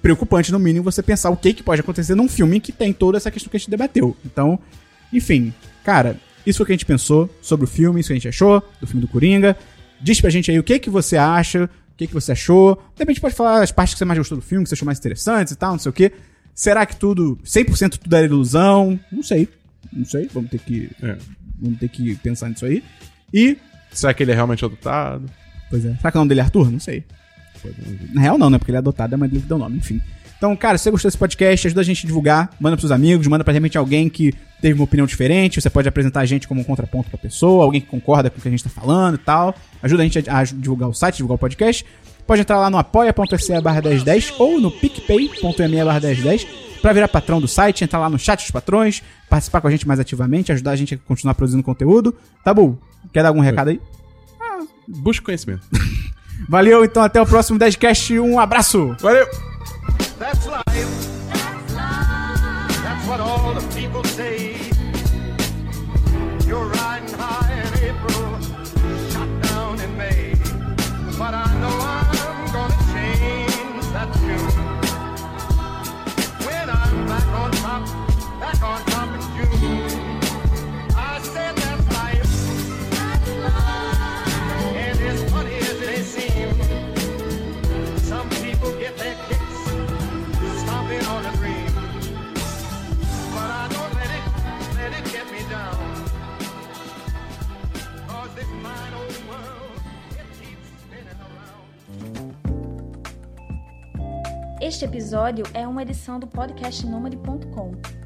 preocupante, no mínimo, você pensar o que, que pode acontecer num filme que tem toda essa questão que a gente debateu. Então, enfim, cara, isso foi o que a gente pensou sobre o filme, isso que a gente achou do filme do Coringa. Diz pra gente aí o que, que você acha, o que, que você achou. De repente pode falar as partes que você mais gostou do filme, que você achou mais interessantes e tal, não sei o quê. Será que tudo, 100% tudo era ilusão? Não sei. Não sei, vamos ter que, É. vamos ter que pensar nisso aí. E, Será que ele é realmente adotado? pois é, será que o nome dele é Arthur? Não sei. Na real não, né? Porque ele é adotado, é mãe dele que deu o nome, enfim. Então, cara, se você gostou desse podcast, ajuda a gente a divulgar, manda pros seus amigos, manda pra repente alguém que teve uma opinião diferente, você pode apresentar a gente como um contraponto pra pessoa, alguém que concorda com o que a gente tá falando e tal. Ajuda a gente a, a divulgar o site, divulgar o podcast. Pode entrar lá no apoia.se barra 1010 ou no picpay.me barra 1010 pra virar patrão do site, entrar lá no chat dos patrões, participar com a gente mais ativamente, ajudar a gente a continuar produzindo conteúdo. Tá bom? Quer dar algum recado aí? Busca conhecimento. Valeu, então até o próximo 10cast. Um abraço! Valeu! That's life. That's what all Este episódio é uma edição do podcast Nômade.com.